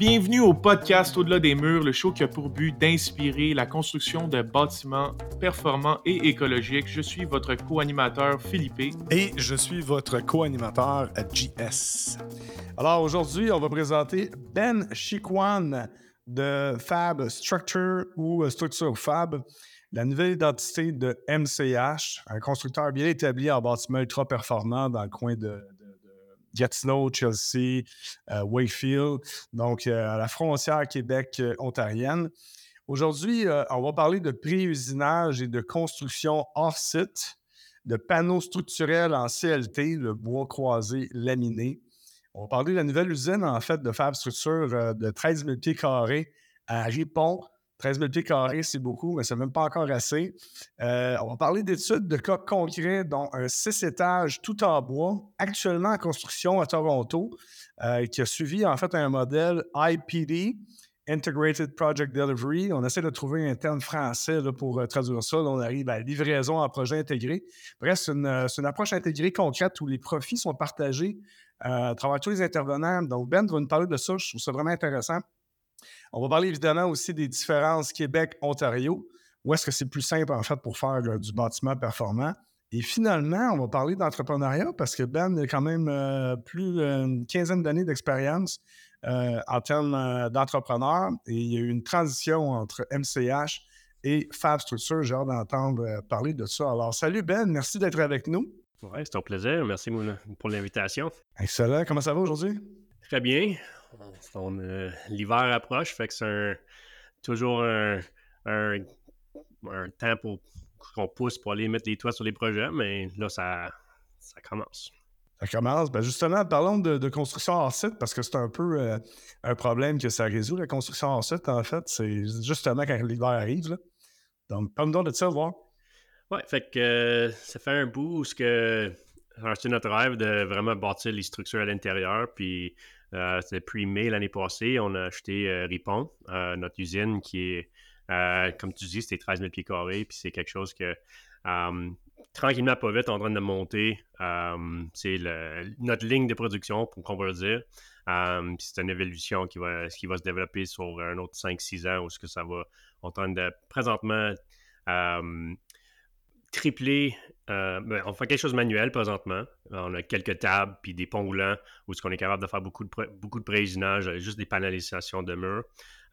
Bienvenue au podcast Au-delà des murs, le show qui a pour but d'inspirer la construction de bâtiments performants et écologiques. Je suis votre co-animateur Philippe. Et je suis votre co-animateur JS. Alors aujourd'hui, on va présenter Ben Chiquan de Fab Structure ou Structure Fab, la nouvelle identité de MCH, un constructeur bien établi en bâtiment ultra performant dans le coin de, Gatineau, Chelsea, euh, Wakefield, donc euh, à la frontière Québec-ontarienne. Aujourd'hui, euh, on va parler de pré-usinage et de construction off-site, de panneaux structurels en CLT, le bois croisé laminé. On va parler de la nouvelle usine, en fait, de Fab Structure de 13 000 pieds carrés à Ripon, 13 000 pieds carrés, c'est beaucoup, mais c'est même pas encore assez. Euh, on va parler d'études de cas concrets, dont un six étages tout en bois, actuellement en construction à Toronto, euh, qui a suivi en fait un modèle IPD, Integrated Project Delivery. On essaie de trouver un terme français pour euh, traduire ça. on arrive à livraison en projet intégré. Bref, c'est une, une, approche intégrée concrète où les profits sont partagés à travers tous les intervenants. Donc, Ben va nous parler de ça. Je trouve ça vraiment intéressant. On va parler évidemment aussi des différences Québec-Ontario, où est-ce que c'est plus simple en fait pour faire euh, du bâtiment performant. Et finalement, on va parler d'entrepreneuriat parce que Ben a quand même euh, plus d'une quinzaine d'années d'expérience euh, en termes d'entrepreneur et il y a eu une transition entre MCH et Fab Structure. J'ai hâte d'entendre parler de ça. Alors, salut Ben, merci d'être avec nous. Oui, c'est un plaisir. Merci pour l'invitation. Excellent. Comment ça va aujourd'hui? Très bien. Euh, l'hiver approche, fait que c'est toujours un, temps pour qu'on pousse pour aller mettre les toits sur les projets, mais là, ça, ça commence. Ça commence. Ben justement, parlons de, construction hors site parce que c'est un peu euh, un problème que ça résout, la construction hors site, en fait. C'est justement quand l'hiver arrive. Donc, parle-nous de ça, voir. Oui, fait que euh, ça fait un bout où que c'est notre rêve de vraiment bâtir les structures à l'intérieur, puis euh, c'était pre-mai l'année passée. On a acheté euh, Ripon, euh, notre usine qui est, comme tu dis, c'était 13 000 pieds carrés. Puis c'est quelque chose que, tranquillement, pas vite, en train de monter. c'est notre ligne de production, pour qu'on va dire. c'est une évolution qui va, qui va se développer sur un autre 5-6 ans où ce que ça va en train de présentement tripler. Euh, ben, on fait quelque chose de manuel présentement. On a quelques tables puis des ponts roulants où ce qu'on est capable de faire beaucoup de, beaucoup de euh, juste des panalisations de murs.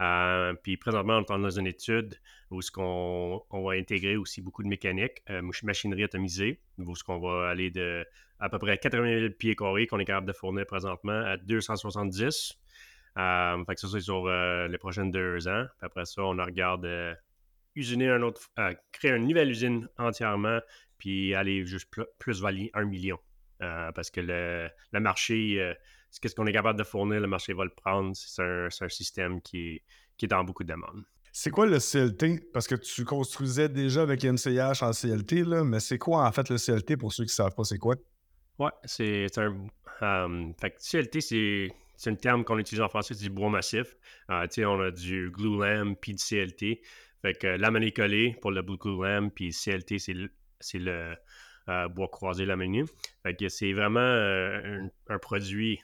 Euh, puis présentement, on est dans une étude où ce qu'on on va intégrer aussi beaucoup de mécanique, machinerie atomisée, où ce qu'on va aller de à peu près 80 000 pieds carrés qu'on est capable de fournir présentement à 270. fait que ça, c'est sur les prochaines deux ans. Puis après ça, on regarde usiner un autre, euh, créer une nouvelle usine entièrement, puis aller juste plus, valer un million. Euh, parce que le, marché, euh, ce qu'on est capable de fournir, le marché va le prendre. C'est un, système qui est, qui est dans beaucoup de demandes. C'est quoi le CLT? Parce que tu construisais déjà avec MCH en CLT, là, mais c'est quoi en fait le CLT pour ceux qui ne savent pas c'est quoi? Ouais, c'est un. fait CLT, c'est c'est un terme qu'on utilise en français, c'est du bois massif. on a du glulam puis du CLT. Fait que lame collée pour le Blue Lamb, puis CLT, c'est le, euh, bois croisé laminé. Fait que c'est vraiment euh, un, produit.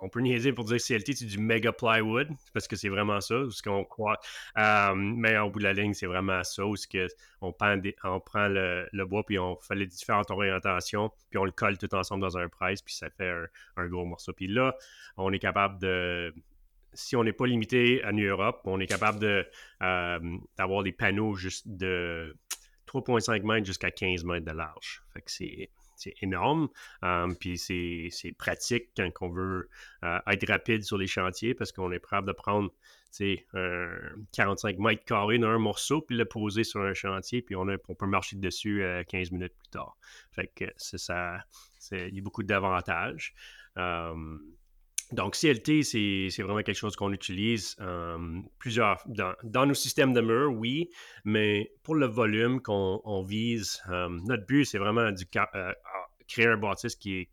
On peut niaiser pour dire que CLT, c'est du mega plywood, parce que c'est vraiment ça, ce qu'on croit. Euh, mais au bout de la ligne, c'est vraiment ça, où que on, prend, prend le, bois, puis on fait les différentes orientations, puis on le colle tout ensemble dans un presse, puis ça fait un, gros morceau. Puis là, on est capable de si on n'est pas limité à New Europe, on est capable euh, d'avoir des panneaux juste de 3,5 mètres jusqu'à 15 mètres de large. Fait que c'est, énorme. Euh, puis c'est, pratique quand on veut euh, être rapide sur les chantiers parce qu'on est prêt de prendre un 45 mètres carrés d'un morceau puis le poser sur un chantier puis on, on peut marcher dessus 15 minutes plus tard. Fait que c'est ça. Il y a beaucoup d'avantages. Donc, CLT, c'est vraiment quelque chose qu'on utilise plusieurs dans, nos systèmes de murs, oui, mais pour le volume qu'on vise, notre but, c'est vraiment du euh, créer un bâtisse qui est,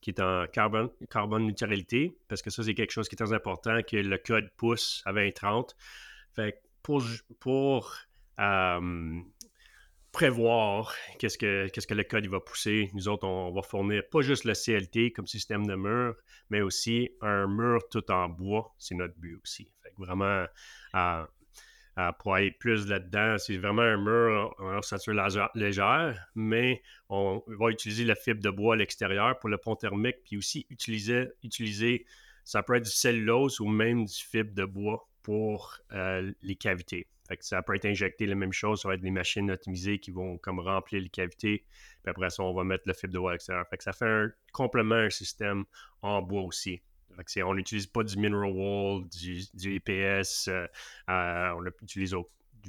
qui est en carbone, carbone neutralité, parce que ça, c'est quelque chose qui est très important, que le code pousse à 2030. Fait pour, pour prévoir qu'est-ce que, qu'est-ce que le code il va pousser. Nous autres, on, va fournir pas juste le CLT comme système de mur, mais aussi un mur tout en bois. C'est notre but aussi. Fait vraiment, pour aller plus là-dedans, c'est vraiment un mur en ossature légère, mais on va utiliser la fibre de bois à l'extérieur pour le pont thermique, puis aussi utiliser, utiliser ça peut être du cellulose ou même du fibre de bois pour euh, les cavités. Ça peut être injecté la même chose, ça va être des machines optimisées qui vont comme remplir les cavités, puis après ça, on va mettre le fibre de bois à l'extérieur. ça fait un complément un système en bois aussi. on n'utilise pas du mineral wool, du, EPS, euh, euh, on l'utilise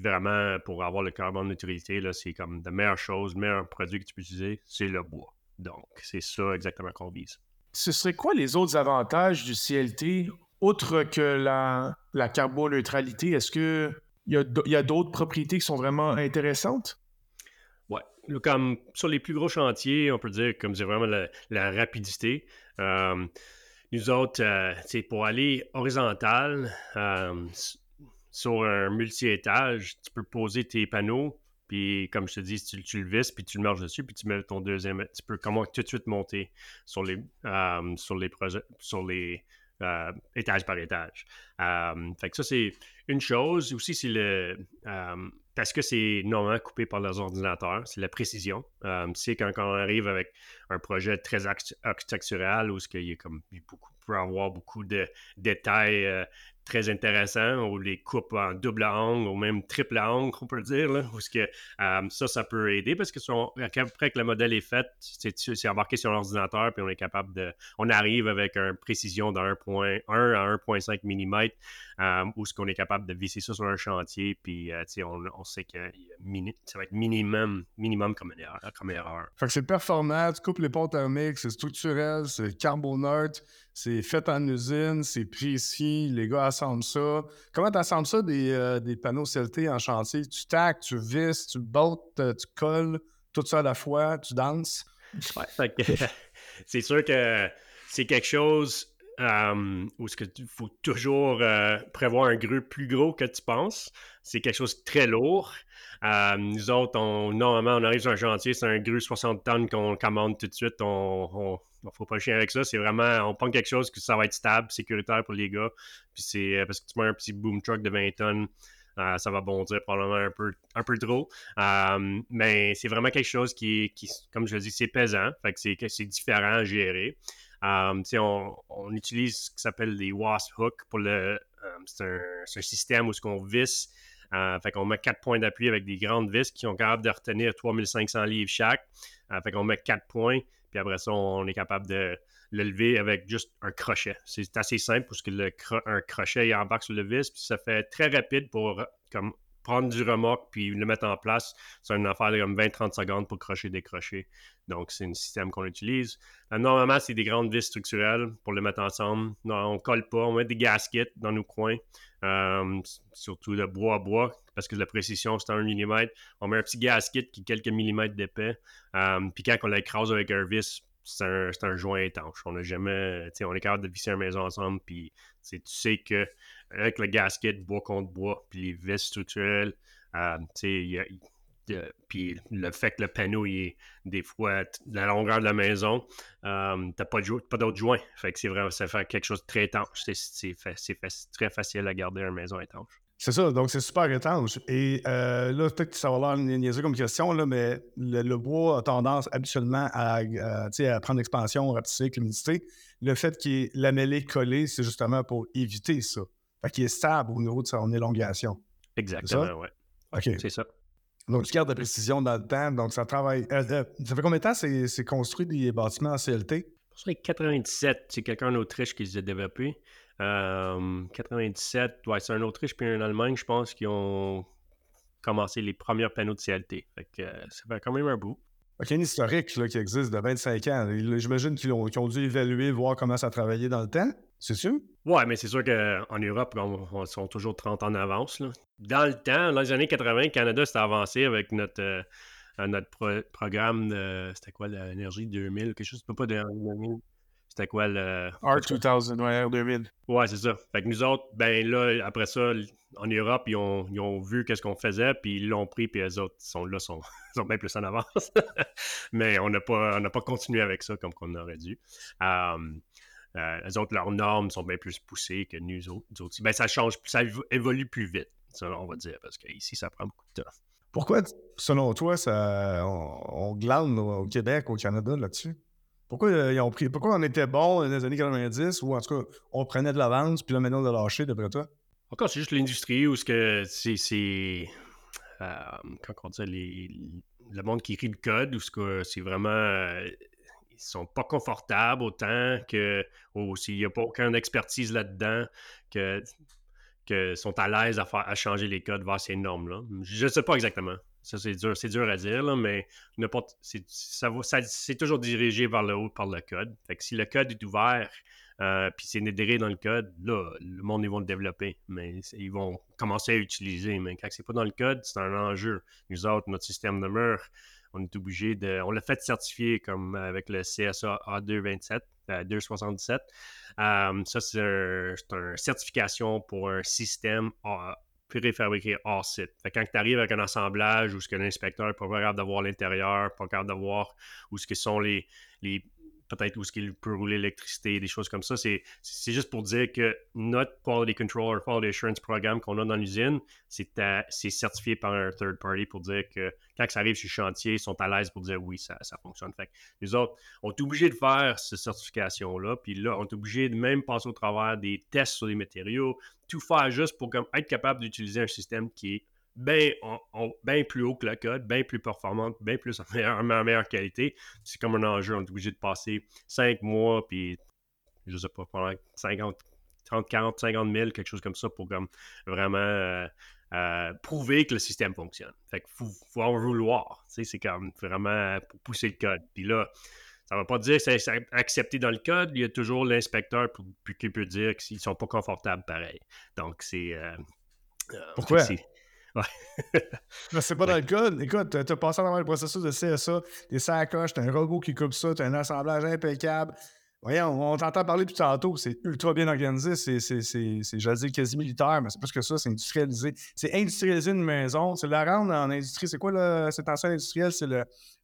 vraiment pour avoir le carbone neutralité. C'est comme la meilleure chose, le meilleur produit que tu peux utiliser, c'est le bois. Donc, c'est ça exactement qu'on vise. Ce serait quoi les autres avantages du CLT outre que la, carboneutralité, est-ce qu'il y a, d'autres propriétés qui sont vraiment intéressantes? Oui. Comme sur les plus gros chantiers, on peut dire comme c'est vraiment la, rapidité. Euh, nous autres, euh, pour aller horizontal euh, sur un multi-étage, tu peux poser tes panneaux, puis comme je te dis, tu, le vis, puis tu le marches dessus, puis tu mets ton deuxième. Tu peux comment tout de suite monter sur les, sur les sur les euh, étage par étage. Fait que ça, c'est une chose. Aussi, c'est le. Euh, parce que c'est normalement coupé par leurs ordinateurs, c'est la précision. c'est quand, quand, on arrive avec un projet très architectural où il y a comme beaucoup, peut avoir beaucoup de détails très intéressant, ou les coupes en double angle, ou même triple angle, on peut dire, là, parce que euh, ça, ça peut aider, parce que après que le modèle est fait, c'est embarqué sur l'ordinateur, puis on est capable de... On arrive avec une précision de 1.1 à 1.5 mm, euh, où ce qu'on est capable de visser ça sur un chantier, puis euh, on, on, sait que ça va être minimum, minimum comme erreur. Comme erreur. Fait que c'est performant, tu coupes les ponts thermiques, c'est structurel, c'est carboneutre, c'est fait en usine, c'est précis, les gars assemblent ça. Comment tu assembles ça des, euh, panneaux CLT en chantier? Tu tacs, tu vis, tu bottes, tu colles, tout ça à la fois, tu danses? C'est sûr que c'est quelque chose où il faut toujours euh, prévoir un groupe plus gros que tu penses. C'est quelque chose de très lourd. Nous autres, normalement, on arrive sur un chantier, c'est un grue 60 tonnes qu'on commande tout de suite. On ne faut pas chier avec ça. C'est vraiment, on prend quelque chose que ça va être stable, sécuritaire pour les gars. Puis c'est euh, parce que tu mets un petit boom truck de 20 tonnes. Euh, ça va bondir probablement un peu, un peu trop. mais c'est vraiment quelque chose qui, comme je le dis, c'est pesant. C'est différent à gérer. On, utilise ce qui s'appelle des wasp hooks pour le. C'est un, système où ce qu'on visse. Euh, fait qu'on met quatre points d'appui avec des grandes vis qui sont capables de retenir 3500 livres chaque. Euh, fait qu'on met quatre points, puis après ça, on est capable de le lever avec juste un crochet. C'est assez simple parce que le un crochet il embarque sur le vis, puis ça fait très rapide pour comme prendre du remorque puis le mettre en place, c'est une affaire de comme 20-30 secondes pour crocher, décrocher. Donc, c'est un système qu'on utilise. Euh, normalement, c'est des grandes vis structurelles pour le mettre ensemble. Non, on ne colle pas, on met des gaskets dans nos coins, euh, surtout de bois à bois, parce que la précision, c'est un mm. On met un petit gasket qui est quelques millimètres d'épais. Euh, puis quand on l'écrase avec un vis, c'est un, joint étanche. On jamais, on est capable de visser une maison ensemble, puis tu sais que avec le gasket bois contre bois, puis les vis structurelles, euh, puis le fait que le panneau est des fois la longueur de la maison, euh, t'as pas, pas d'autres joints. Fait que c'est vraiment, ça fait quelque chose de très étanche. C'est très facile à garder une maison étanche. C'est ça, donc c'est super étanche. Et euh, là, peut-être que ça va l'air niaiseux comme question, là, mais le, bois a tendance habituellement à, à prendre l'expansion, rapetisser avec l'humidité. Le fait qu'il ait lamellé collé, c'est justement pour éviter ça. Fait qu'il est stable au niveau de son élongation. Exactement, oui. OK. C'est ça. Donc, tu gardes de précision dans le temps. Donc, ça travaille. Euh, euh, ça fait combien de temps c'est construit des bâtiments en CLT? C'est 97. C'est quelqu'un en Autriche qui les a développés. 97, ouais, c'est un Autriche puis un Allemagne, je pense, qui ont commencé les premiers panneaux de CLT. Fait que euh, ça fait quand même un bout. Il y a historique là, qui existe de 25 ans. J'imagine qu'ils ont, dû évaluer, voir comment ça travaillait dans le temps. C'est sûr? Oui, mais c'est sûr qu'en Europe, on, sont toujours 30 ans en avance. Dans le temps, dans les années 80, le Canada s'est avancé avec notre, euh, notre programme de. C'était quoi, l'énergie 2000, quelque chose, pas de c'était quoi le. R2000, ouais, R2000. Ouais, c'est ça. Fait que nous autres, ben là, après ça, en Europe, ils ont, ils ont vu qu'est-ce qu'on faisait, puis ils l'ont pris, puis les autres sont là, sont, sont bien plus en avance. Mais on n'a pas, pas continué avec ça comme qu'on aurait dû. Um, les autres, leurs normes sont bien plus poussées que nous autres. Ben, ça change, ça évolue plus vite, ça, on va dire, parce qu'ici, ça prend beaucoup de temps. Pourquoi, selon toi, ça, on, glande au Québec, au Canada là-dessus? Pourquoi, euh, ils ont pris, pourquoi on était bon dans les années 90 ou en tout cas, on prenait de l'avance puis là, maintenant, on l'a lâché, d'après toi? Encore, c'est juste l'industrie où c'est. c'est euh, quand on dit le monde qui écrit le code, où c'est vraiment. Euh, ils sont pas confortables autant que. Ou s'il n'y a pas aucune expertise là-dedans, que que sont à l'aise à, à changer les codes vers ces normes-là? Je ne sais pas exactement. Ça, c'est dur, c'est dur à dire, là, mais c'est, ça, c'est toujours dirigé vers le haut par le code. Fait que si le code est ouvert, euh, puis c'est nédéré dans le code, là, le monde, ils vont le développer, mais ils vont commencer à utiliser. Mais quand c'est pas dans le code, c'est un enjeu. Nous autres, notre système de mur, on est obligé de. On l'a fait certifier comme avec le CSA A227, 277. Euh, ça, c'est une certification pour un système préfabriqué hors site. Quand tu arrives avec un assemblage où ce que l'inspecteur n'est pas capable d'avoir l'intérieur, pas capable d'avoir où ce que sont les, les peut-être où ce qu'il peut rouler l'électricité, des choses comme ça. C'est, juste pour dire que notre Quality Controller, Quality Assurance Programme qu'on a dans l'usine, c'est, certifié par un third party pour dire que quand ça arrive sur le chantier, ils sont à l'aise pour dire oui, ça, fonctionne. Fait les autres, on est obligé de faire cette certification-là, puis là, on est obligé de même passer au travers des tests sur les matériaux, tout faire juste pour être capable d'utiliser un système qui est bien ben plus haut que le code, bien plus performante, bien plus en meilleure, meilleure qualité. C'est comme un enjeu. On est obligé de passer 5 mois, puis je sais pas, pendant 50, 30, 40, 50 000, quelque chose comme ça, pour comme vraiment euh, euh, prouver que le système fonctionne. Fait qu'il faut, faut en vouloir. C'est comme vraiment pour pousser le code. Puis là, ça ne veut pas dire que c'est accepté dans le code. Il y a toujours l'inspecteur qui peut dire qu'ils ne sont pas confortables pareil. Donc, c'est. Euh, Pourquoi? Mais c'est pas dans le code. Écoute, tu as passé dans le processus de CSA, des sacoches, t'as un robot qui coupe ça, t'as un assemblage impeccable. Voyons, on t'entend parler tout tantôt, c'est ultra bien organisé, c'est, j'allais dire, quasi militaire, mais c'est plus que ça, c'est industrialisé. C'est industrialiser une maison, c'est la rendre en industrie. C'est quoi cette ancienne industrielle? C'est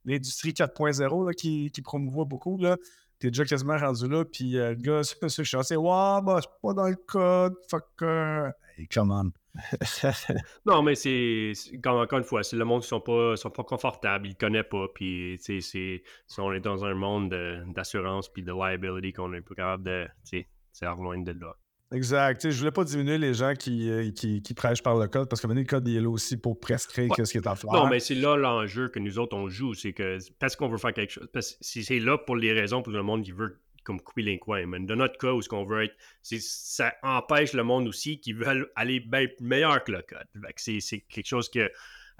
l'industrie 4.0 qui, qui promouvoit beaucoup. Là. T'es déjà quasiment rendu là, puis euh, le gars le châssis, Waouh, bah, c'est pas dans le code, fucker. Hey, come on. non, mais c'est encore une fois, c'est le monde qui sont pas sont pas confortables, ils ne connaissent pas, puis c'est on est dans un monde d'assurance puis de liability qu'on est pas capable de, c'est loin de là. Exact. Je je voulais pas diminuer les gens qui, euh, qui, qui, prêchent par le code parce que le code est là aussi pour prescrire ce qui est en faire. Non, mais c'est là l'enjeu que nous autres on joue, c'est que parce qu'on veut faire quelque chose, parce que c'est là pour les raisons pour le monde qui veut comme couper les coins. Mais dans notre cas, où ce qu'on veut être, ça empêche le monde aussi qui veut aller bien meilleur que le code. C'est quelque chose que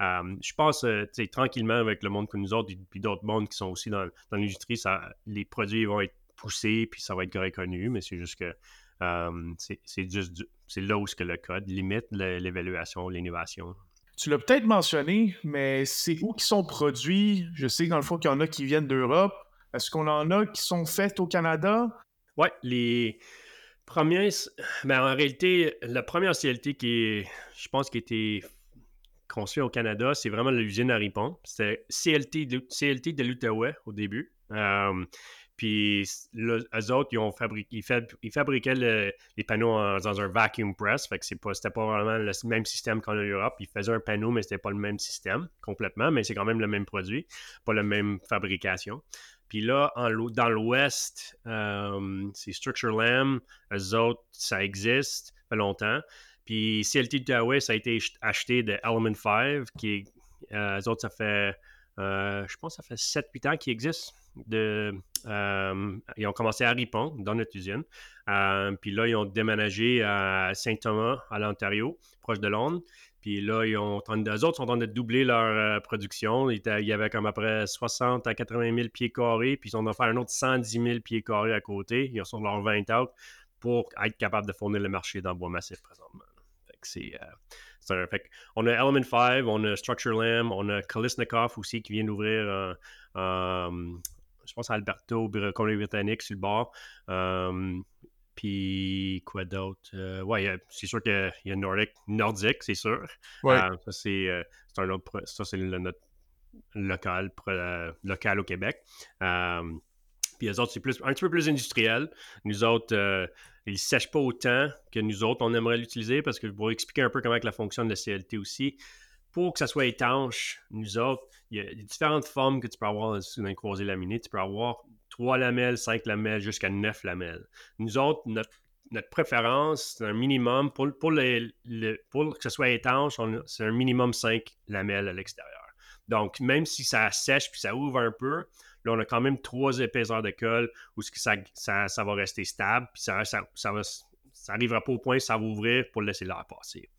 euh, je pense, euh, tranquillement avec le monde que nous autres, puis d'autres mondes qui sont aussi dans, dans l'industrie, les produits vont être poussés, puis ça va être reconnu, mais c'est juste que euh, c'est juste c'est là où ce que le code limite l'évaluation, l'innovation. Tu l'as peut-être mentionné, mais c'est où qui sont produits? Je sais dans le fond qu'il y en a qui viennent d'Europe. Est-ce qu'on en a qui sont faites au Canada? Oui, les premiers. Ben, en réalité, la première CLT qui je pense, qui a été conçue au Canada, c'est vraiment l'usine à Ripon. C'était CLT de, CLT au début. Euh, puis eux autres, ils, ont fabriqué, ils, fabriquaient les panneaux dans un vacuum press. Fait que pas, c'était pas vraiment le même système qu'en Europe. Ils faisaient un panneau, mais c'était pas le même système complètement. Mais c'est quand même le même produit, pas la même fabrication. Puis là, dans l'Ouest, euh, c'est Structure Lamb. Eux autres, ça existe, fait longtemps. Puis CLT Huawei, ça a été acheté de Element 5, qui euh, eux autres, ça fait, euh, je pense, ça fait 7-8 ans qu'ils existent. Ils ont commencé à Ripon, dans notre usine. puis là, ils ont déménagé à Saint-Thomas, à l'Ontario, proche de Londres. Puis là, ils ont, eux autres sont en train de doubler leur euh, production. Il, y avait comme après 60 à 80 000 pieds carrés, puis ils ont faire un autre 110 000 pieds carrés à côté. Ils sont leur 20 out pour être capable de fournir le marché dans le bois massif présentement. c'est, euh, on a Element 5, on a Structure Lamb, on a Kalisnikov aussi qui vient d'ouvrir je pense à Alberto, Colombie-Britannique sur le bord. Puis quoi d'autre? ouais, c'est sûr qu'il y a Nordic, Nordique, c'est sûr. ça, c'est un autre. Ça, c'est notre local, local au Québec. Puis les autres, c'est plus, un petit peu plus industriel. Nous autres, ils ne sèchent pas autant que nous autres, on aimerait l'utiliser parce que je pourrais expliquer un peu comment la fonctionne de CLT aussi. Pour que ça soit étanche, nous autres, il y a différentes formes que tu peux avoir dans une croisée laminée. Tu peux avoir 3 lamelles, 5 lamelles, jusqu'à 9 lamelles. Nous autres, notre, préférence, c'est un minimum, pour, pour, pour que ce soit étanche, c'est un minimum 5 lamelles à l'extérieur. Donc, même si ça sèche puis ça ouvre un peu, Là, on a quand même trois épaisseurs de colle où ça, ça, ça va rester stable, puis ça, ça, ça, arrivera pas au point, ça va ouvrir pour laisser l'air passer.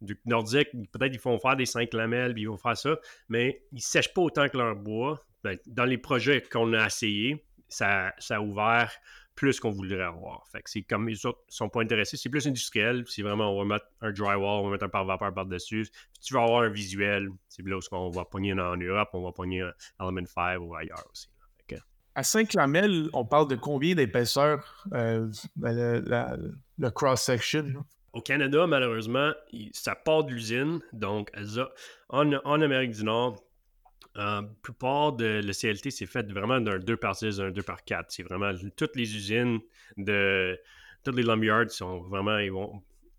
Du nordique, peut-être ils vont faire des 5 lamelles, puis ils vont faire ça, mais ils ne sèchent pas autant que leur bois. Ben, dans les projets qu'on a essayés, ça, ça a ouvert plus qu'on voudrait avoir. Fait que c'est comme les autres sont pas intéressés, c'est plus industriel. C'est vraiment, on va mettre un drywall, on va mettre un pare-vapeur par-dessus. Tu vas avoir un visuel. C'est là où on va pogner en Europe, on va pogner un Element 5 ou ailleurs aussi. À 5 lamelles, on parle de combien d'épaisseur euh, ben, le, cross-section? Au Canada, malheureusement, ça part de l'usine. Donc, en, en Amérique du Nord, la plupart de le CLT, c'est fait vraiment d'un 2 par 6, un 2 par 4. C'est vraiment toutes les usines de. Toutes les lumberyards sont vraiment.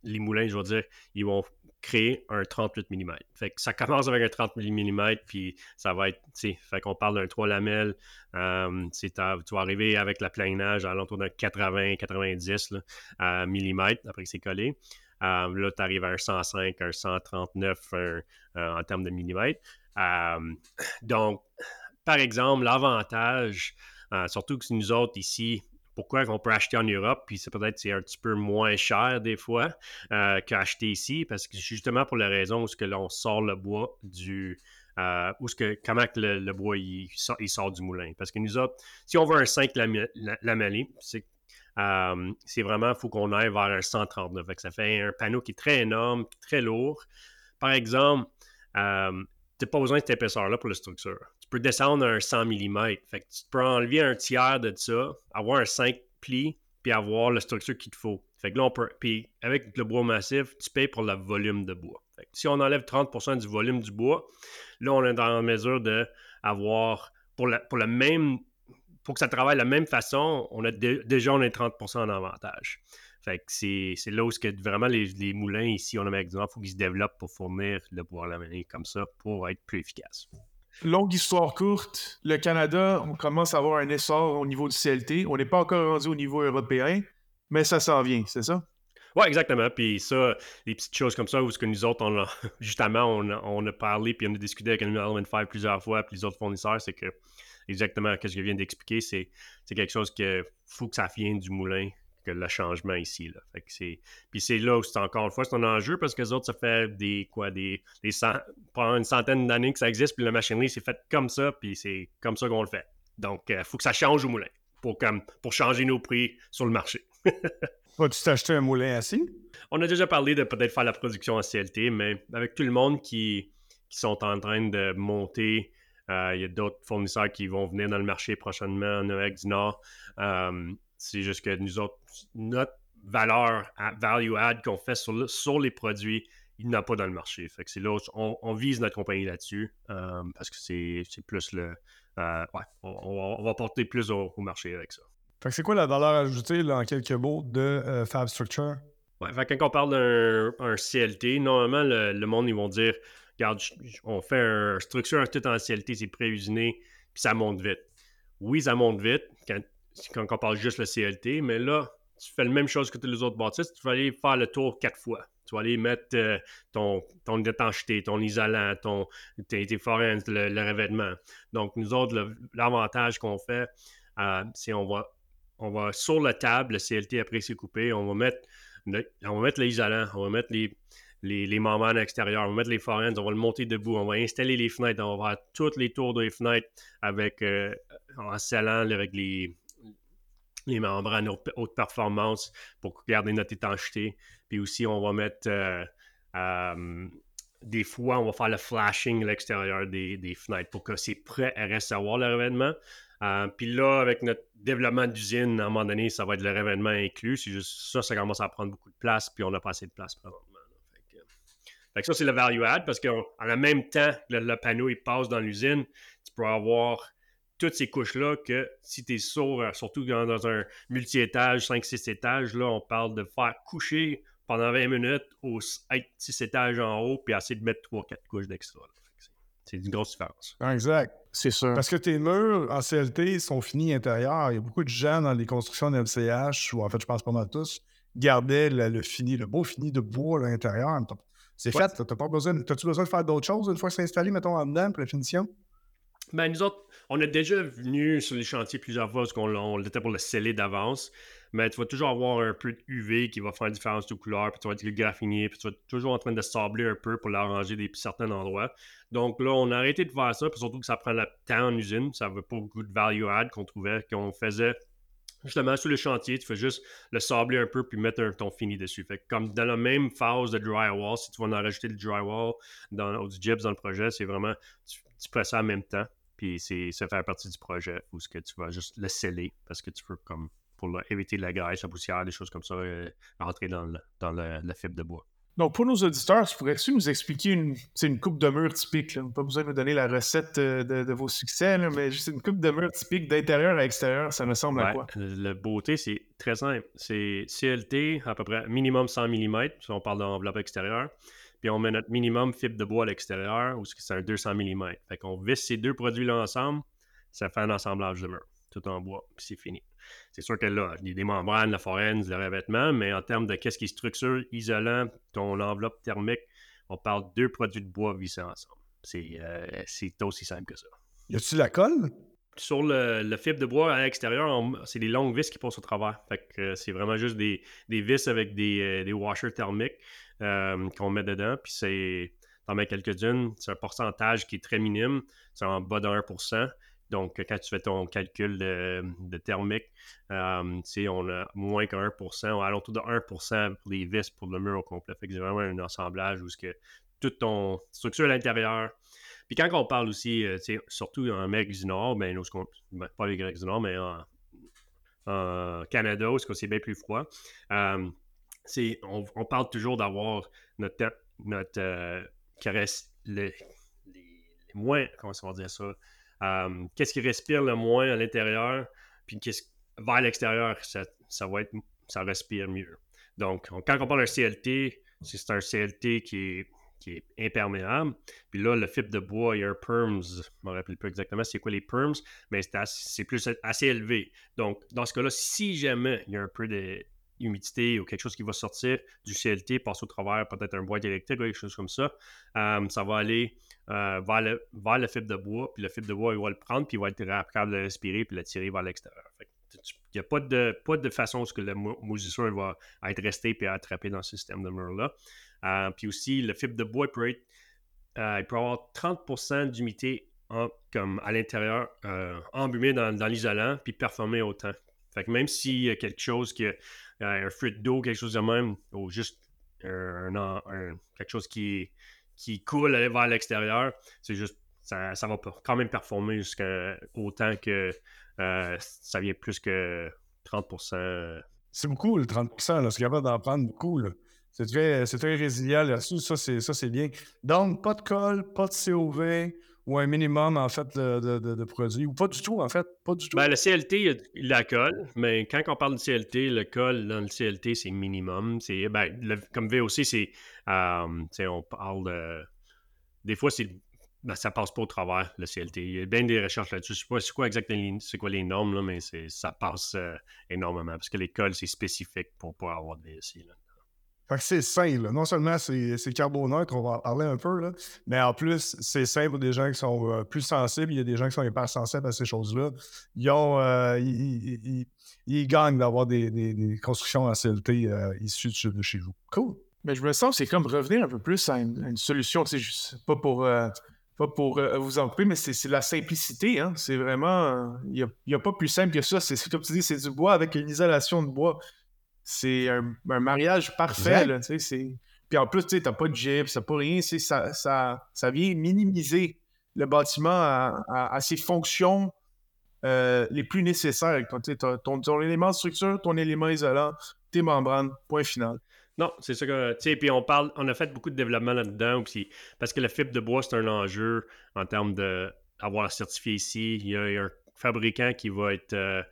Les moulins, je veux dire, ils vont créer un 38 mm. Fait que ça commence avec un 30 mm, puis ça va être, tu sais, fait qu'on parle d'un 3 lamelles, euh, tu vas arriver avec la planage à l'entour d'un 80-90 mm, après que c'est collé. Euh, là, tu arrives à un 105, un 139 euh, en termes de millimètres. Euh, donc, par exemple, l'avantage, euh, surtout que nous autres ici, pourquoi on peut acheter en Europe, puis c'est peut-être c'est un petit peu moins cher des fois euh, qu'acheter ici, parce que justement pour la raison où ce que l'on sort le bois du où ce que comment que le, bois il sort, du moulin. Parce que nous autres, si on veut un 5 lamellé, c'est c'est vraiment, il faut qu'on aille vers un 139. ça fait un panneau qui est très énorme, très lourd. Par exemple, tu n'as pas besoin de cette épaisseur-là pour la structure. Tu peux descendre un 100 mm. Fait que tu peux enlever un tiers de ça, avoir un 5 plis, puis avoir la structure qu'il te faut. Fait que là, on peut. Puis avec le bois massif, tu payes pour le volume de bois. Si on enlève 30% du volume du bois, là, on est dans la mesure d'avoir pour, pour le même. Pour que ça travaille de la même façon, on a déjà on est 30% en avantage. Fait que c'est là où que vraiment les, moulins ici en Amérique du Nord, il faut qu'ils se développent pour fournir le pouvoir l'amener comme ça pour être plus efficace. Longue histoire courte, le Canada, on commence à avoir un essor au niveau du CLT. On n'est pas encore rendu au niveau européen, mais ça s'en vient, c'est ça? Oui, exactement. Puis ça, les petites choses comme ça, où ce que nous autres, on a, justement, on a, parlé, puis on a discuté avec Element 5 plusieurs fois, puis les autres fournisseurs, c'est que exactement ce que je viens d'expliquer, c'est quelque chose que faut que ça vienne du moulin le changement ici. Là. Fait que c'est... Puis c'est là où c'est encore une fois, c'est un enjeu parce que les autres, ça fait des quoi, des, des pendant une centaine d'années que ça existe, puis la machinerie c'est fait comme ça, puis c'est comme ça qu'on le fait. Donc, il euh, faut que ça change au moulin pour, comme, pour changer nos prix sur le marché. Vas-tu t'acheter un moulin assis? On a déjà parlé de peut-être faire la production en CLT, mais avec tout le monde qui, qui sont en train de monter, euh, il y a d'autres fournisseurs qui vont venir dans le marché prochainement en Amérique du Nord. Euh, c'est juste que nous autres, notre valeur, value add qu'on fait sur, sur les produits, il n'a pas dans le marché. Fait que c'est là, on, on, vise notre compagnie là-dessus euh, parce que c'est plus le. Euh, ouais, on, va porter plus au, marché avec ça. Fait que c'est quoi la valeur ajoutée, en quelques mots, de euh, Fab Structure? Ouais, fait quand on parle d'un CLT, normalement, le, monde, ils vont dire regarde, on fait une structure tout en CLT, c'est pré-usiné, puis ça monte vite. Oui, ça monte vite. Quand quand on parle juste le CLT, mais là, tu fais la même chose que tous les autres bâtisses, tu vas aller faire le tour quatre fois. Tu vas aller mettre euh, ton, ton étanchéité, ton isolant, ton, tes, tes le, revêtement. Donc, nous autres, l'avantage qu'on fait, euh, c'est on va, on va sur la table, le CLT après c'est coupé, on va mettre on va mettre l'isolant, on va mettre les, les, les à l'extérieur, on va mettre les foraines, on va le monter debout, on va installer les fenêtres, on va faire tous les tours des fenêtres avec, euh, en scellant avec les, les membranes haute, haute performance pour garder notre étanchéité. Puis aussi, on va mettre euh, euh, des fois, on va faire le flashing à l'extérieur des, fenêtres pour que c'est prêt à recevoir le revêtement. Euh, puis là, avec notre développement d'usine, à un moment donné, ça va être le révènement inclus. C'est juste ça, ça commence à prendre beaucoup de place, puis on n'a pas assez de place présentement. Fait que, ça, c'est le value add parce qu'en même temps que le, panneau il passe dans l'usine, tu peux avoir toutes ces couches-là que si tu es sourd, euh, surtout dans, un multi-étage, 5-6 étages, là, on parle de faire coucher pendant 20 minutes au 6 étages en haut, puis essayer de mettre 3-4 couches d'extra. C'est une grosse différence. Exact. C'est sûr. Parce que tes murs en CLT sont finis intérieurs. Il y a beaucoup de gens dans les constructions de MCH, ou en fait, je pense pas mal tous, gardaient le, fini, le beau fini de bois à l'intérieur. C'est fait. T'as pas besoin. T'as-tu besoin de faire d'autres choses une fois que c'est installé, mettons, en dedans pour la finition? Ben, nous autres, on est déjà venu sur les chantiers plusieurs fois parce qu'on l'était pour le sceller d'avance mais tu vas toujours avoir un peu de UV qui va faire une différence de couleur, puis tu vas être graffiner, puis tu vas être toujours en train de sabler un peu pour l'arranger des certains endroits. Donc là, on a arrêté de faire ça, puis surtout que ça prend le temps en usine, ça veut pas beaucoup de value add qu'on trouvait, qu'on faisait justement sur le chantier, tu fais juste le sabler un peu puis mettre un ton fini dessus. Fait comme dans la même phase de drywall, si tu vas en rajouter le drywall dans, ou du gyps dans le projet, c'est vraiment, tu, tu ça en même temps, puis c'est ça fait partie du projet où ce que tu vas juste le sceller parce que tu veux comme pour éviter la graisse, la poussière, des choses comme ça, euh, rentrer dans, dans la fibre de bois. Donc, pour nos auditeurs, pourrais-tu nous expliquer une, une coupe de mur typique? Pas besoin de nous donner la recette euh, de, vos succès, mais juste une coupe de mur typique d'intérieur à extérieur, ça ressemble à quoi? La beauté, c'est très simple. C'est CLT, à peu près minimum 100 mm, si on parle d'enveloppe extérieure. Puis on met notre minimum fibre de bois à l'extérieur, ou c'est un 200 mm. Fait qu'on visse ces deux produits-là ensemble, ça fait un assemblage de mur, tout en bois, puis c'est fini. C'est sûr que là, il y a des membranes, la forense, le revêtement, mais en termes de qu'est-ce qui est structure, isolant, ton enveloppe thermique, on parle de deux produits de bois vissés ensemble. C'est euh, aussi simple que ça. Y a-tu la colle? Sur le, fibre de bois à l'extérieur, c'est des longues vis qui passent au travers. Fait que euh, c'est vraiment juste des, vis avec des, euh, des washers thermiques qu'on met dedans. Puis c'est, t'en mets quelques-unes. C'est un pourcentage qui est très minime. C'est en bas de 1%. Donc, quand tu fais ton calcul de, thermique, euh, on a moins que 1%, on a alentour de 1% pour les vis pour le mur au complet. Fait que c'est vraiment un assemblage où ce que toute ton structure à l'intérieur. Puis quand on parle aussi, euh, surtout en Amérique du Nord, ben, ben, pas les Grecs du Nord, mais en, Canada, où c'est bien plus froid, euh, on, parle toujours d'avoir notre, notre euh, caresse, les, moins, comment on va dire ça, euh, qu'est-ce qui respire le moins à l'intérieur, puis qu'est-ce vers l'extérieur, ça, va être, ça respire mieux. Donc, quand on parle d'un CLT, c'est un CLT qui est, imperméable. Puis là, le fibre de bois, il y a un PERMS, je ne me rappelle plus exactement c'est quoi les PERMS, mais c'est plus assez élevé. Donc, dans ce cas-là, si jamais il y a un peu de humidité ou quelque chose qui va sortir du CLT, passer au travers peut-être un boîte électrique ou quelque chose comme ça, euh, ça va aller euh, vers, le, vers le fibre de bois, puis le fibre de bois, il va le prendre, puis il va être capable de respirer, puis le tirer vers l'extérieur. Il n'y a pas de, pas de façon où que la moisissure va être restée et attrapée dans ce système de mur-là. Euh, puis aussi, le fibre de bois peut être, il peut avoir 30% d'humidité comme à l'intérieur, embumé dans, l'isolant, puis performer autant. Fait que même s'il y a quelque chose qui a un fruit d'eau, quelque chose de même, ou juste un, quelque chose qui, qui coule vers l'extérieur, c'est juste ça, ça, va quand même performer jusqu'à autant que euh, ça vient plus que 30%. C'est beaucoup le 30%, là, c'est capable d'en prendre beaucoup. C'est très, très résilient là-dessus, ça c'est bien. Donc, pas de colle, pas de COV, ou un minimum, en fait, de, de, produits, ou pas du tout, en fait, pas du tout. Ben, le CLT, il la colle, mais quand on parle de CLT, le col dans le CLT, c'est minimum. C'est, ben, comme VOC, c'est, euh, on parle de... Des fois, c'est ben, ça passe pas au travers, le CLT. Il y a bien des recherches là-dessus. Je sais pas c'est quoi exactement c'est quoi les normes, là, mais ça passe euh, énormément parce que l'école, c'est spécifique pour pas avoir de VOC. Là. Fait que c'est simple. Non seulement c'est carboneutre, on va en parler un peu, là, mais en plus, c'est simple pour des gens qui sont euh, plus sensibles. Il y a des gens qui sont hyper sensibles à ces choses-là. Ils, euh, gagnent d'avoir des, constructions en CLT euh, issues de, chez vous. Cool. Mais je me sens c'est comme revenir un peu plus à une, solution. C'est pas pour, pas pour vous en couper, mais c'est la simplicité. Hein. C'est vraiment. Il n'y a, a, pas plus simple que ça. C'est comme tu dis, c'est du bois avec une isolation de bois c'est un, mariage parfait. Là, puis en plus, tu n'as pas de gyps, t'as pas rien. Ça, ça, ça vient minimiser le bâtiment à, ses fonctions les plus nécessaires. Ton, ton, élément de structure, ton élément isolant, tes membranes, point final. Non, c'est ça que. Tu sais, puis on parle, on a fait beaucoup de développement là-dedans aussi. Parce que la fibre de bois, c'est un enjeu en termes d'avoir certifié ici. Il y, a, un fabricant qui va être. Euh,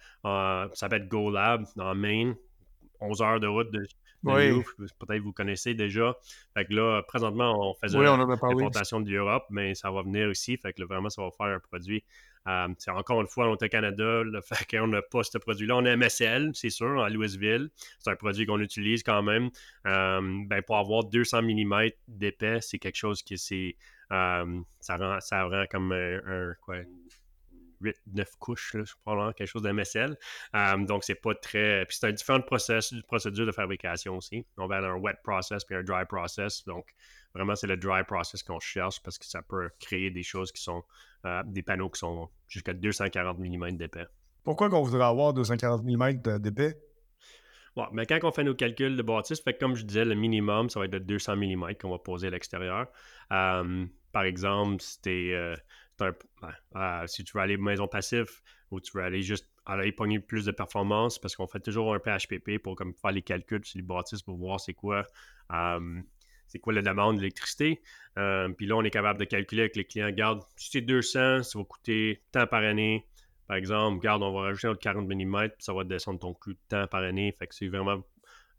ça va être GoLab en Maine. 11 heures de route de, oui. Peut-être vous connaissez déjà. Fait que là, présentement, on faisait l'importation de l'Europe, mais ça va venir aussi. Fait que là, vraiment, ça va faire un produit. Euh, encore une fois, on est au Canada, le fait qu'on n'a pas ce produit-là. On a MSL, c'est sûr, à Louisville. C'est un produit qu'on utilise quand même. Euh, ben, pour avoir 200 mm d'épais, c'est quelque chose qui c'est. Euh, ça, rend, ça rend comme un, quoi, 8, 9 couches, là, probablement quelque chose d'MSL. Um, donc, c'est pas très. Puis, c'est un différent process, procédure de fabrication aussi. On va avoir un wet process puis un dry process. Donc, vraiment, c'est le dry process qu'on cherche parce que ça peut créer des choses qui sont euh, des panneaux qui sont jusqu'à 240 mm d'épais. Pourquoi qu'on voudrait avoir 240 mm d'épais? Bon, mais quand on fait nos calculs de bâtisse, fait comme je disais, le minimum, ça va être de 200 mm qu'on va poser à l'extérieur. Um, par exemple, c'était euh, euh, si tu veux aller maison passif ou tu veux aller juste aller pogner plus de performance parce qu'on fait toujours un PHPP pour comme faire les calculs sur les bâtisses pour voir c'est quoi euh, c'est quoi la demande d'électricité. Euh, puis là, on est capable de calculer avec les clients, garde, si c'est 200, ça va coûter tant par année. Par exemple, garde, on va rajouter notre 40 mm, puis ça va descendre ton coût de temps par année. Fait que c'est vraiment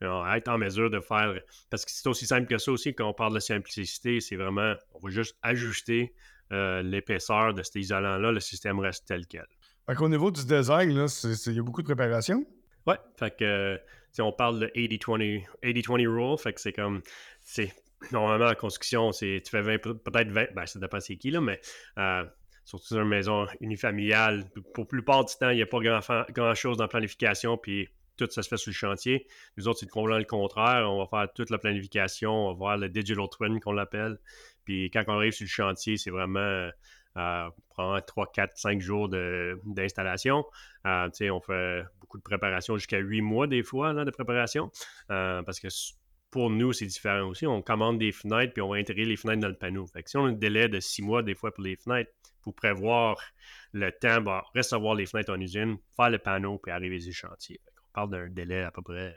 être en mesure de faire. Parce que c'est aussi simple que ça aussi, quand on parle de simplicité, c'est vraiment, on va juste ajuster euh, l'épaisseur de cet isolant-là, le système reste tel quel. Fait qu'au niveau du design, il y a beaucoup de préparation. Ouais, fait que si on parle de 80-20 rule, fait que c'est comme c'est normalement en construction, c'est tu fais 20 peut-être 20, ben ça dépend c'est qui là, mais euh, surtout dans une maison unifamiliale, pour la plupart du temps, il n'y a pas grand, grand chose dans la planification, puis tout ça se fait sur le chantier. Nous autres, c'est complètement le contraire. On va faire toute la planification, on va voir le digital twin qu'on l'appelle. Puis quand on arrive sur le chantier, c'est vraiment euh, prend 3, 4, 5 jours d'installation. Euh, on fait beaucoup de préparation, jusqu'à 8 mois des fois de préparation. Euh, parce que pour nous, c'est différent aussi. On commande des fenêtres puis on va intégrer les fenêtres dans le panneau. Fait que si on a un délai de 6 mois des fois pour les fenêtres, pour prévoir le temps, bah, recevoir les fenêtres en usine, faire le panneau puis arriver sur le chantier. on parle d'un délai à peu près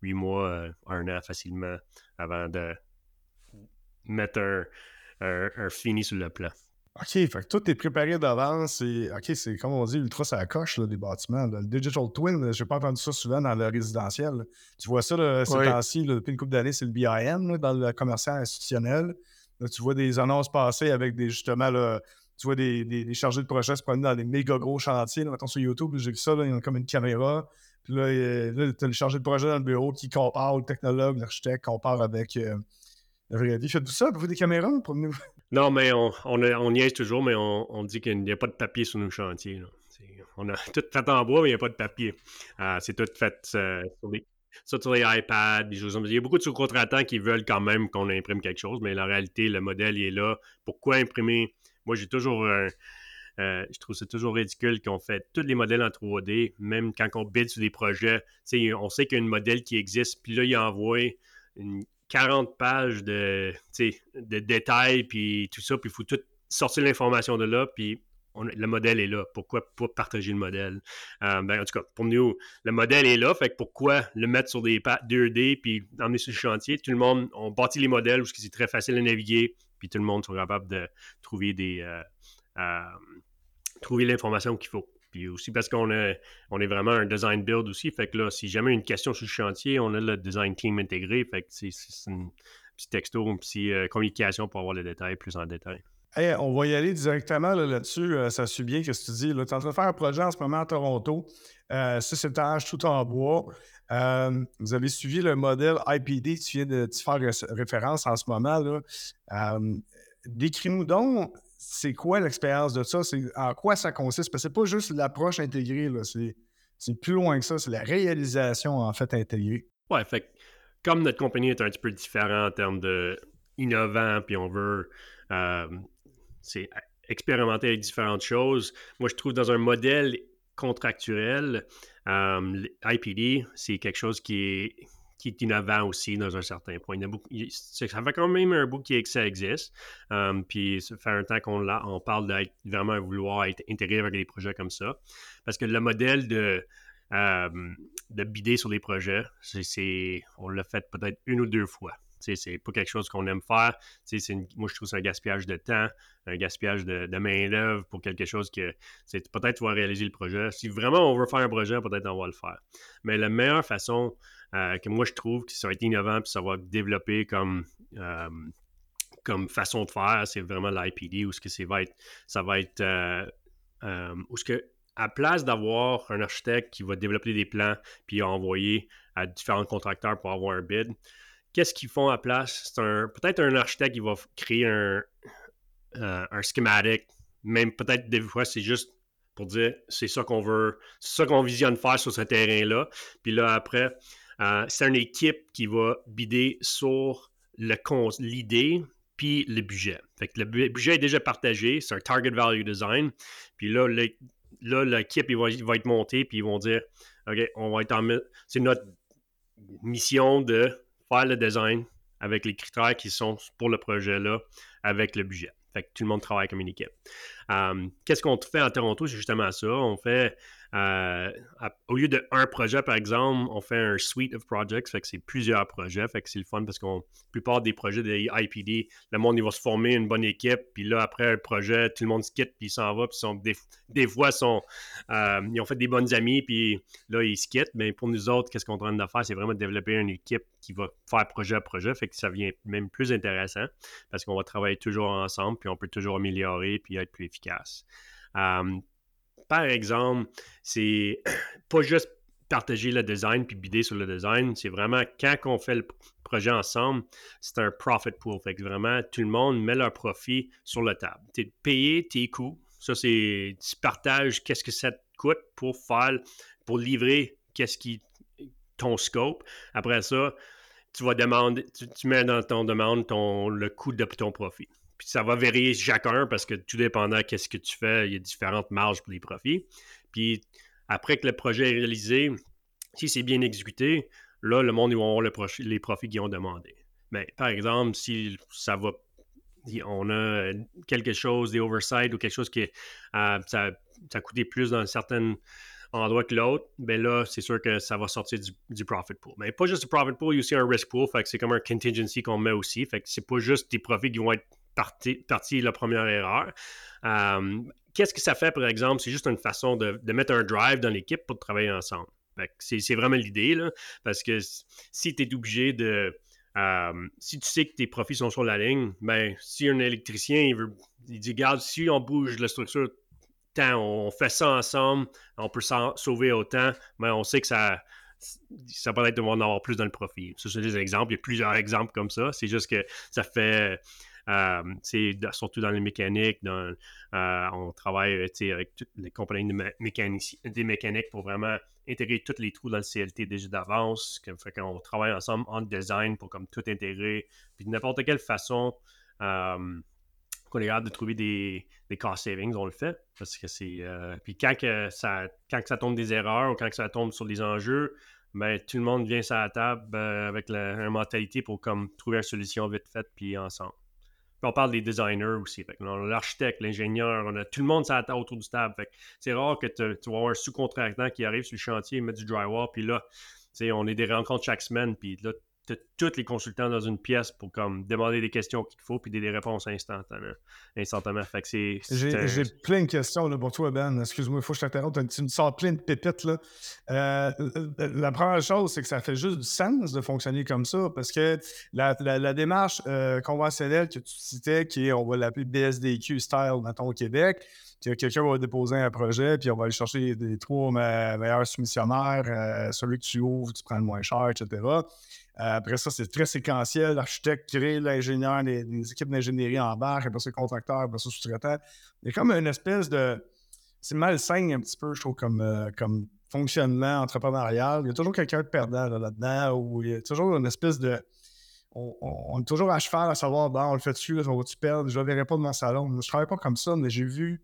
8 mois, 1 an facilement avant de mettre un, fini sur le plan. OK, fait que tout est préparé d'avance. Et, OK, c'est comme on dit, ultra ça coche des bâtiments. Le digital twin, je n'ai pas entendu ça souvent dans le résidentiel. Tu vois ça là, ces temps-ci, depuis une couple d'années, c'est le BIM dans le commercial institutionnel. tu vois des annonces passer avec des justement tu vois des, des, chargés de projet se promener dans des méga gros chantiers. Là, sur YouTube, j'ai vu ça, là, ils ont comme une caméra. Puis là, tu as le chargé de projet dans le bureau qui compare, le technologue, l'architecte compare avec. Euh, Faites-vous ça, vous des caméras pour nous? Non, mais on, on, on toujours, mais on, dit qu'il n'y a pas de papier sur nos chantiers. On a tout fait en bois, mais il n'y a pas de papier. Euh, c'est tout fait euh, sur, les, sur, les, iPads, Il y a beaucoup de sous-contratants qui veulent quand même qu'on imprime quelque chose, mais en réalité, le modèle il est là. Pourquoi imprimer? Moi, j'ai toujours euh, je trouve c'est toujours ridicule qu'on fait tous les modèles en 3D, même quand on bide sur des projets. On sait qu'il y a un modèle qui existe, puis là, il envoie une, 40 pages de, de détails, puis tout ça, puis il faut tout sortir l'information de là, puis le modèle est là. Pourquoi pas partager le modèle? Euh, ben, en tout cas, pour nous, le modèle est là, fait que pourquoi le mettre sur des 2D puis l'emmener sur le chantier? Tout le monde, on bâtit les modèles où c'est très facile à naviguer, puis tout le monde sera capable de trouver des euh, euh, trouver l'information qu'il faut. Puis aussi parce qu'on est, on est vraiment un design build aussi. Fait que là, si jamais une question sur le chantier, on a le design team intégré. Fait que c'est, une petite texto, une petite euh, communication pour avoir les détails plus en détail. on va y aller directement là-dessus. Euh, ça suit bien ce que tu dis. Tu es en train de faire un projet en ce moment à Toronto. Euh, c'est étages tout en bois. Vous avez suivi le modèle IPD. Tu viens de faire référence en ce moment. Décris-nous donc c'est quoi l'expérience de ça? C'est en quoi ça consiste? Parce que c'est pas juste l'approche intégrée, c'est plus loin que ça, c'est la réalisation en fait intégrée. Ouais, fait comme notre compagnie est un petit peu différente en termes de innovant, puis on veut euh, expérimenter avec différentes choses. Moi, je trouve dans un modèle contractuel, euh, IPD, c'est quelque chose qui est qui est innovant aussi dans un certain point. ça fait quand même un bout qui, que ça existe. puis ça fait un temps qu'on on parle d'être vraiment vouloir être intégré avec des projets comme ça. Parce que le modèle de, de bider sur les projets, c'est, on l'a fait peut-être une ou deux fois. C'est pas quelque chose qu'on aime faire. moi, je trouve c'est un gaspillage de temps, un gaspillage de, main-d'œuvre pour quelque chose que peut-être tu vas réaliser le projet. Si vraiment on veut faire un projet, peut-être on va le faire. Mais la meilleure façon euh, que moi je trouve que ça va être innovant puis ça va développer comme. Euh, comme façon de faire, c'est vraiment l'IPD, où ce que c'est va être, ça va être, euh, où ce que à place d'avoir un architecte qui va développer des plans puis envoyer à différents contracteurs pour avoir un bid, qu'est-ce qu'ils font à place? C'est peut-être un architecte qui va créer un, un schématique. Même peut-être des fois, c'est juste pour dire c'est ça qu'on veut, c'est ça qu'on visionne faire sur ce terrain-là. Puis là, après, euh, c'est une équipe qui va bider sur l'idée puis le budget. Fait le budget est déjà partagé, c'est un target value design. Puis là, l'équipe va, va, être montée, puis ils vont dire OK, on va être en. C'est notre mission de faire le design avec les critères qui sont pour le projet-là, avec le budget. Fait tout le monde travaille comme une équipe. Euh, qu'est-ce qu'on fait à Toronto? C'est justement ça. On fait euh, au lieu de un projet, par exemple, on fait un suite of projects, fait que c'est plusieurs projets, fait que c'est le fun parce que la plupart des projets de IPD, le monde va se former une bonne équipe, puis là après un projet, tout le monde se quitte, puis il s'en va, puis des, fois sont, euh, ils ont fait des bonnes amies, puis là ils se quittent, mais pour nous autres, qu'est-ce qu'on est en train de faire, c'est vraiment de développer une équipe qui va faire projet à projet, fait que ça devient même plus intéressant parce qu'on va travailler toujours ensemble, puis on peut toujours améliorer, puis être plus efficace. Euh, par exemple, c'est pas juste partager le design puis bider sur le design, c'est vraiment quand on fait le projet ensemble, c'est un profit pool. Fait que vraiment, tout le monde met leur profit sur la table. Tu payer tes coûts. Ça, c'est tu partages qu'est-ce que ça te coûte pour faire, pour livrer qu'est-ce qui ton scope. Après ça, tu vas demander, tu, mets dans ton demande ton, le coût de ton profit. Puis ça va varier chacun parce que tout dépendant qu'est-ce que tu fais, il y a différentes marges pour les profits. Puis après que le projet est réalisé, si c'est bien exécuté, là, le monde, vont avoir les profits qu'ils ont demandé. Mais par exemple, si ça va, on a quelque chose, des oversights ou quelque chose qui euh, ça, a coûté plus dans un certain endroit que l'autre, ben là, c'est sûr que ça va sortir du, profit pool. Mais pas juste du profit pool, il y a aussi un risk pool, fait que c'est comme un contingency qu'on met aussi. Fait que c'est pas juste des profits qui vont être partie, partie la première erreur. Qu'est-ce que ça fait, par exemple? C'est juste une façon de, mettre un drive dans l'équipe pour travailler ensemble. C'est vraiment l'idée, parce que si tu es obligé de. Si tu sais que tes profits sont sur la ligne, ben, si un électricien il, veut, il dit Regarde, si on bouge la structure, tant, on fait ça ensemble, on peut sauver autant, mais ben, on sait que ça, ça peut être de en avoir plus dans le profit. Ça, c'est des exemples. Il y a plusieurs exemples comme ça. C'est juste que ça fait surtout dans les mécaniques, euh, on travaille avec toutes les compagnies de des mécaniques pour vraiment intégrer tous les trous dans le CLT déjà d'avance. Fait qu'on travaille ensemble en design pour comme tout intégrer. Puis de n'importe quelle façon qu'on est capable de trouver des, cost savings, on le fait. Parce que c'est. Euh, puis quand, ça, tombe des erreurs ou quand ça tombe sur des enjeux, ben, tout le monde vient sur la table avec la, une mentalité pour comme trouver une solution vite faite puis ensemble on parle des designers aussi. L'architecte, l'ingénieur, on a tout le monde autour du table. c'est rare que tu vas avoir un sous-contractant qui arrive sur le chantier, met du drywall, puis là, on est des rencontres chaque semaine, puis là, tu tous les consultants dans une pièce pour comme demander des questions qu'il faut puis des, réponses instantanément. instantanément. Fait que c'est, j'ai, plein de questions là, pour toi, Ben. Excuse-moi, il faut que je t'interrompe. Tu me sors plein de pépites. Là. Euh, la première chose, c'est que ça fait juste du sens de fonctionner comme ça parce que la, démarche euh, conventionnelle que tu citais, qui est, on va l'appeler BSDQ style, mettons, au Québec, quelqu'un va déposer un projet, puis on va aller chercher des trois meilleurs soumissionnaires, euh, celui que tu ouvres, tu prends le moins cher, etc. Euh, après ça, c'est très séquentiel. L'architecte crée l'ingénieur, les, équipes d'ingénierie en barre, après ça, le contracteur, après ça, sous-traitant. Il y a comme une espèce de. C'est malsain un petit peu, je trouve, comme, euh, fonctionnement entrepreneurial. Il y a toujours quelqu'un de perdant là-dedans, ou il y a toujours une espèce de. On, est toujours à cheval à savoir, bon, on le fait dessus, on va-tu perdre, je ne verrai pas dans mon salon. Je ne travaille pas comme ça, mais j'ai vu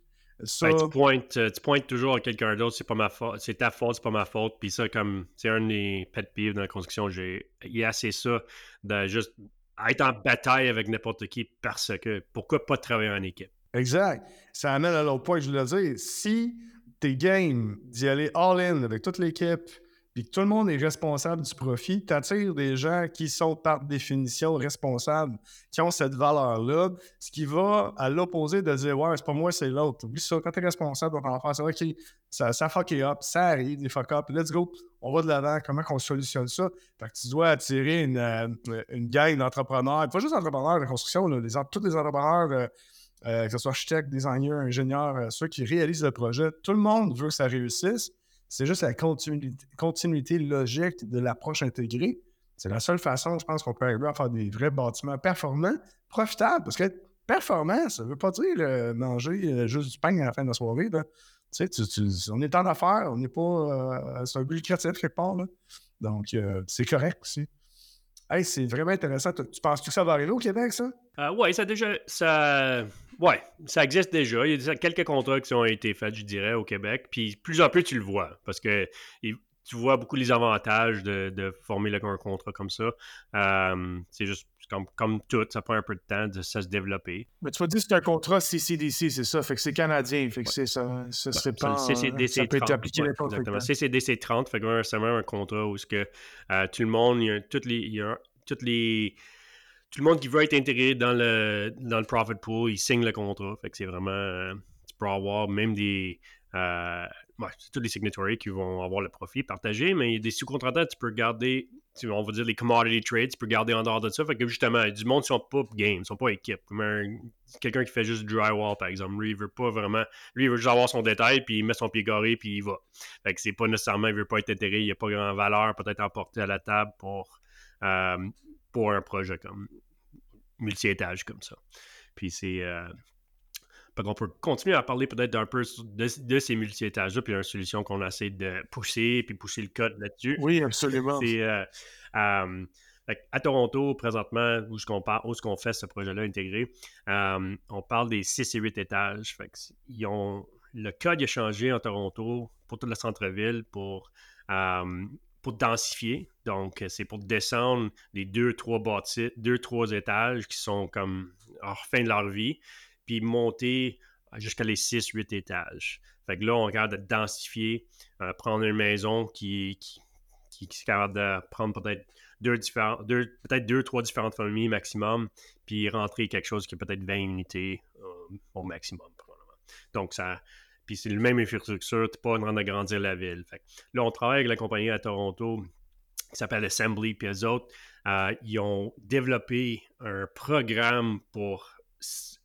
Ben, tu, pointes, euh, tu pointes toujours à quelqu'un d'autre, c'est pas ma faute, c'est ta faute, c'est pas ma faute. Puis ça, comme c'est un des pet peeves dans la construction, j'ai il y a assez ça de juste être en bataille avec n'importe qui parce que pourquoi pas travailler en équipe? Exact. Ça amène à l'autre point que je voulais dire. Si t'es game d'y aller all-in avec toute l'équipe, tout le monde est responsable du profit, tu attires des gens qui sont par définition responsables, qui ont cette valeur-là, ce qui va à l'opposé de dire Ouais, c'est pas moi, c'est l'autre. Oublie ça, quand tu es responsable on va faire ça, OK, ça, ça fuck up, ça arrive, des fuck up, let's go, on va de l'avant, comment on solutionne ça? Fait que tu dois attirer une, euh, gang d'entrepreneurs, pas juste d'entrepreneurs de construction, tous les entrepreneurs. Euh, euh, que ce soit architecte, designer, ingénieur, ceux qui réalisent le projet, tout le monde veut que ça réussisse. C'est juste la continuité, logique de l'approche intégrée. C'est la seule façon, je pense, qu'on peut arriver à faire des vrais bâtiments performants, profitables. Parce que performant, ça ne veut pas dire manger euh, juste du pain à la fin de la soirée. Tu sais, on est en affaires, on n'est pas. Euh, c'est un but créatif quelque part. Donc, euh, c'est correct aussi. C'est vraiment intéressant. Tu, penses que ça va arriver au Québec, ça? oui, ça déjà. Ça... Ouais, ça existe déjà. Il y a quelques contrats qui ont été faits, je dirais, au Québec. Puis plus en plus, tu le vois. Parce que tu vois beaucoup les avantages de, former un contrat comme ça. Euh, c'est juste comme, comme, tout, ça prend un peu de temps de ça se développer. Mais tu vas dire que c'est un contrat CCDC, c'est ça. Fait que c'est canadien. Fait que c'est ça. Ça, serait pas, CCDC ça peut être appliqué Exactement. CCDC 30, fait que c'est même un contrat où que, euh, tout le monde, il y a toutes les. Il y a toutes les tout le monde qui veut être intégré dans le, dans le profit pool, il signe le contrat. Fait que c'est vraiment. Euh, tu peux avoir même des. Euh, tous les signatories qui vont avoir le profit partagé, mais il y a des sous-contratants, tu peux garder, on va dire les commodity trades, tu peux garder en dehors de ça. Fait que justement, du monde ne sont pas game, ils sont pas équipe. Comme quelqu'un qui fait juste drywall, par exemple. Lui, il veut pas vraiment. Lui, il veut juste avoir son détail, puis il met son pied garé, puis il va. Fait que c'est pas nécessairement, il veut pas être intégré, il n'y a pas grand valeur peut-être à à la table pour. Euh, pour un projet comme multi-étage comme ça. Puis c'est. Euh, on peut continuer à parler peut-être d'un peu de, ces multi-étages-là, puis une solution qu'on essaie de pousser, puis pousser le code là-dessus. Oui, absolument. C'est. Euh, euh, à Toronto, présentement, où est-ce qu'on qu'on fait ce projet-là intégré, on parle des 6 et 8 étages. Fait ils ont, le code a changé en Toronto pour tout le centre-ville pour pour densifier. Donc, c'est pour descendre les deux, trois bâtiments, deux, trois étages qui sont comme en fin de leur vie, puis monter jusqu'à les six, huit étages. Fait que là, on regarde de densifier, euh, prendre une maison qui, qui, qui, est capable de prendre peut-être deux, différents, deux, peut-être deux, trois différentes familles maximum, puis rentrer quelque chose qui est peut-être 20 unités euh, au maximum, probablement. Donc, ça, puis c'est le même infrastructure, tu pas en train d'agrandir la ville. là, on travaille avec la compagnie à Toronto qui s'appelle Assembly, puis eux autres, euh, ils ont développé un programme pour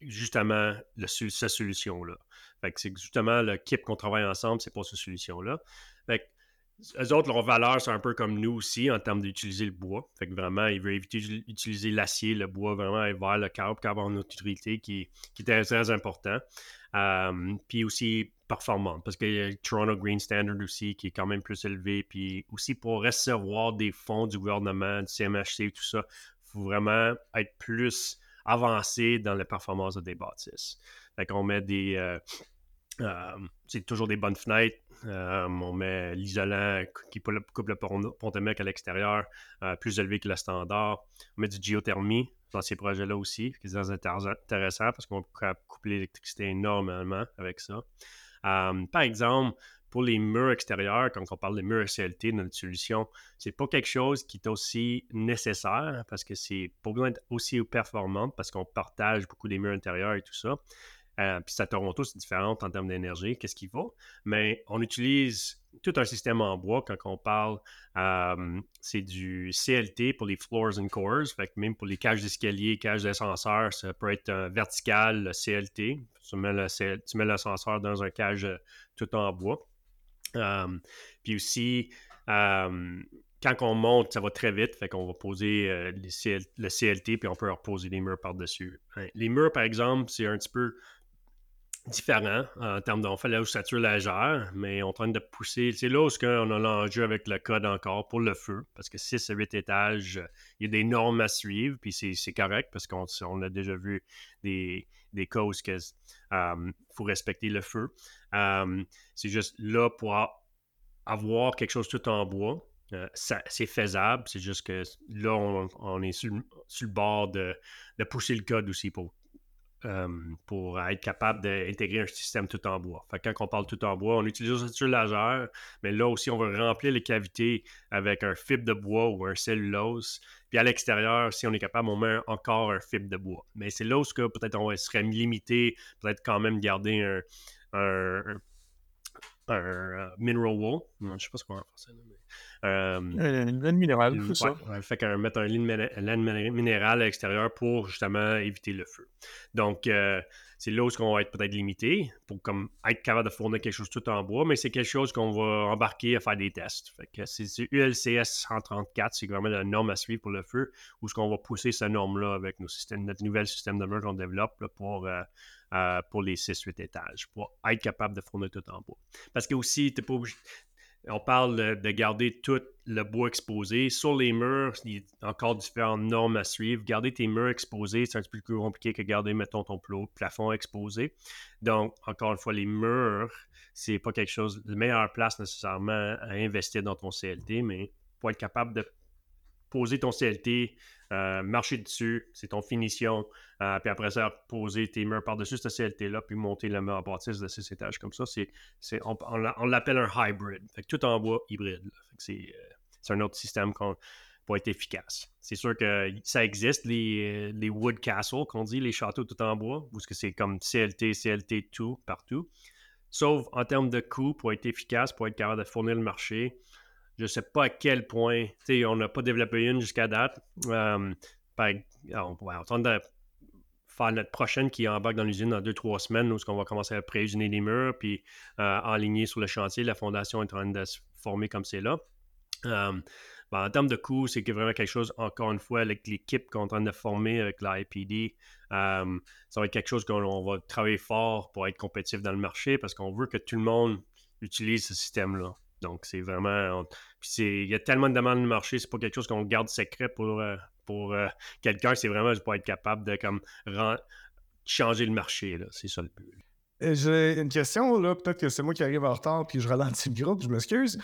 justement cette solution-là. Fait que c'est justement l'équipe qu'on travaille ensemble, c'est pour cette solution-là. Fait que eux autres, leur valeur, c'est un peu comme nous aussi en termes d'utiliser le bois. Fait que vraiment, ils veulent éviter d'utiliser l'acier, le bois, vraiment vers le câble, avoir une utilité qui, qui est très important. Euh, puis aussi performante, parce qu'il y a le Toronto Green Standard aussi qui est quand même plus élevé. Puis aussi pour recevoir des fonds du gouvernement, du CMHC, tout ça, il faut vraiment être plus avancé dans la performance des bâtisses. Fait qu'on met des. Euh, euh, c'est toujours des bonnes fenêtres. on met l'isolant qui coupe le pont-de-mec à l'extérieur plus élevé que le standard. On met du géothermie dans ces projets-là aussi, qui est intéressant parce qu'on peut couper l'électricité énormément avec ça. Euh, par exemple, pour les murs extérieurs, quand on parle des murs CLT dans notre solution, c'est pas quelque chose qui est aussi nécessaire parce que c'est pas besoin d'être aussi performant parce qu'on partage beaucoup des murs intérieurs et tout ça. Euh, puis à Toronto, c'est différent en termes d'énergie, qu'est-ce qu'il faut? Mais on utilise tout un système en bois quand on parle. Euh, c'est du CLT pour les floors and cores. Fait que même pour les cages d'escalier, cages d'ascenseur, ça peut être un vertical CLT. Tu mets l'ascenseur dans un cage euh, tout en bois. Puis aussi, quand on monte, ça va très vite. Fait qu'on va poser le CLT, puis on peut reposer les murs par-dessus. Les murs, par exemple, c'est un petit peu différent en termes fait la ossature légère, mais on est en train de pousser. C'est là où on a l'enjeu avec le code encore pour le feu, parce que 6 à 8 étages, il y a des normes à suivre, puis c'est correct parce qu'on on a déjà vu des, des causes qu'il euh, faut respecter le feu. Euh, c'est juste là pour avoir quelque chose tout en bois. Euh, c'est faisable, c'est juste que là, on, est sur, le bord de, de pousser le code aussi pour euh, pour être capable d'intégrer un système tout en bois. Fait quand on parle tout en bois, on utilise une légère, mais là aussi, on va remplir les cavités avec un fibre de bois ou un cellulose. Puis à l'extérieur, si on est capable, on met encore un fibre de bois. Mais c'est là où peut-être on serait limité, peut-être quand même garder un, un, euh, mineral wool. Je ne sais pas ce qu'on va faire ça. Euh, une laine minérale, c'est ça. fait qu'on mettre un laine minérale à l'extérieur pour justement éviter le feu. Donc, euh, c'est là où on va être peut-être limité pour comme être capable de fournir quelque chose tout en bois, mais c'est quelque chose qu'on va embarquer à faire des tests. Fait que c'est ULCS 134, c'est vraiment la norme à suivre pour le feu, où ce qu'on va pousser cette norme-là avec nos systèmes, notre nouvel système de mur qu'on développe pour euh, pour les 6-8 étages, pour être capable de fournir tout en bois. Parce que aussi, tu pas obligé. On parle de garder tout le bois exposé. Sur les murs, il y a encore différentes normes à suivre. Garder tes murs exposés, c'est un peu plus compliqué que garder, mettons, ton plafond exposé. Donc, encore une fois, les murs, c'est pas quelque chose, de meilleure place nécessairement à investir dans ton CLT, mais pour être capable de poser ton CLT, euh, marcher dessus, c'est ton finition. Euh, puis après ça, poser tes murs par-dessus ce CLT-là, puis monter le mur à bâtisse de six étages comme ça. C'est, on, l'appelle un hybrid. Tout en bois hybride. Euh, c'est, un autre système pour être efficace. C'est sûr que ça existe, les, les wood castles, qu'on dit, les châteaux tout en bois, parce que c'est comme CLT, CLT, tout, partout. Sauf en termes de coût, pour être efficace, pour être capable de fournir le marché, je ne sais pas à quel point, on n'a pas développé une jusqu'à date. Euh, on, va attendre de faire notre prochaine qui embarque dans l'usine dans deux, trois semaines, où on va commencer à pré-usiner les murs, puis euh, enligner sur le chantier. La fondation est en train de se former comme c'est là. Euh, ben, en termes de coût, c'est vraiment quelque chose, encore une fois, avec l'équipe qu'on est en train de former avec l'IPD, ça va être quelque chose qu'on va travailler fort pour être compétitif dans le marché parce qu'on veut que tout le monde utilise ce système-là. Donc, c'est vraiment. il y a tellement de demandes de marché, c'est pas quelque chose qu'on garde secret pour, euh, pour euh, quelqu'un. C'est vraiment pour être capable de comme, changer le marché. C'est ça le but. J'ai une question, là. Peut-être que c'est moi qui arrive en retard puis je ralentis le groupe, je m'excuse.